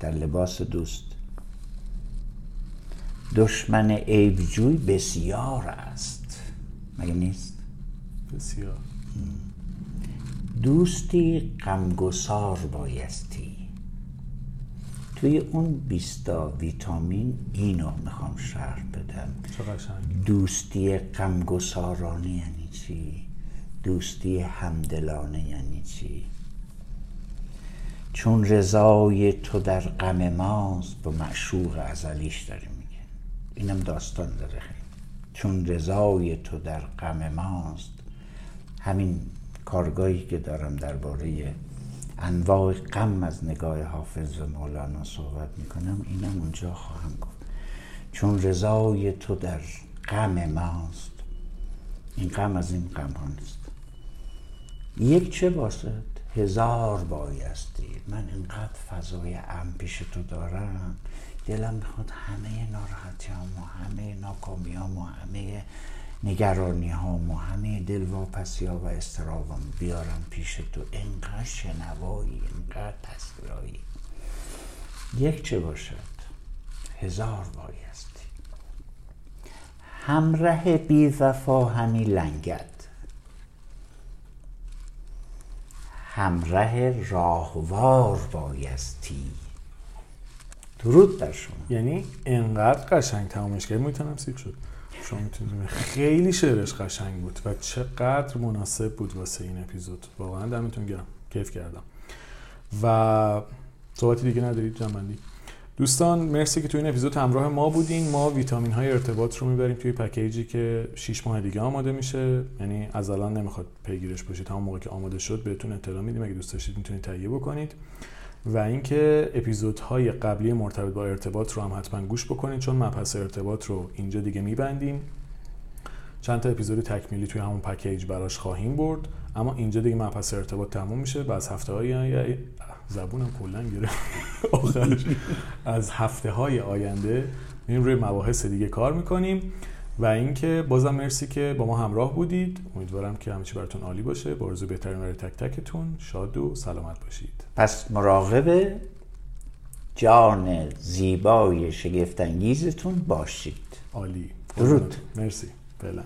در لباس دوست. دشمن عیبجوی بسیار است. مگه نیست؟ بسیار. دوستی غمگسار بایستی. توی اون بیستا ویتامین اینو می‌خوام شرح بدم. دوستی غمگسارانه یعنی چی؟ دوستی همدلانه یعنی چی؟ چون رضای تو در غم ماست با معشوق ازلیش داره میگه. اینم داستان داره. خیلی چون رضای تو در غم ماست همین کارگاهی که دارم درباره انواع غم از نگاه حافظ و مولانا صحبت می‌کنم اینم اونجا خواهم گفت. چون رضای تو در غم ماست این غم از این غم ها نیست. یک چه باشد؟ هزار بایستی من اینقدر فضای ام پیش تو دارم دلم می‌خواد همه ناراحتی هم و همه ناکامی هم و همه نگرانی ها و همه دلواپسی ها و استرابم بیارم پیش تو. اینقدر شنوایی اینقدر تصویرایی یک چه باشد؟ هزار بایستی. همراه بی وفا همی لنگد. همراه راهوار بایستی. درود در شما. یعنی انقدر قشنگ تمامش کرد می‌تونم سیب شد. شما می‌تونید خیلی شعرش قشنگ بود و چقدر مناسب بود واسه این اپیزود. واقعا دمتون گرم. کیف کردم. و صحبتی دیگه ندارید جنبندی. دوستان مرسی که تو این اپیزود همراه ما بودین. ما ویتامین های ارتباط رو می‌بریم توی پکیجی که 6 ماه دیگه آماده میشه. یعنی از الان نمی‌خواد پیگیرش باشید همون موقع که آماده شد بهتون اطلاع میدیم. اگه دوست داشتید می‌تونید تهیه بکنید. و اینکه اپیزودهای قبلی مرتبط با ارتباط رو هم حتما گوش بکنید چون مبحث ارتباط رو اینجا دیگه میبندیم. چند تا اپیزود تکمیلی توی همون پکیج براش خواهیم برد. اما اینجا دیگه مبحث ارتباط تموم میشه. و از هفته های زبونم کلا گرفت. آخرش. از هفته های آینده میریم روی مباحث دیگه کار می‌کنیم. و اینکه بازم مرسی که با ما همراه بودید. امیدوارم که همه چی براتون عالی باشه. با آرزو بهترین برای تک تکتون شاد و سلامت باشید. پس مراقب جان زیبای شگفتانگیزتون باشید. عالی. درود. مرسی. فعلا.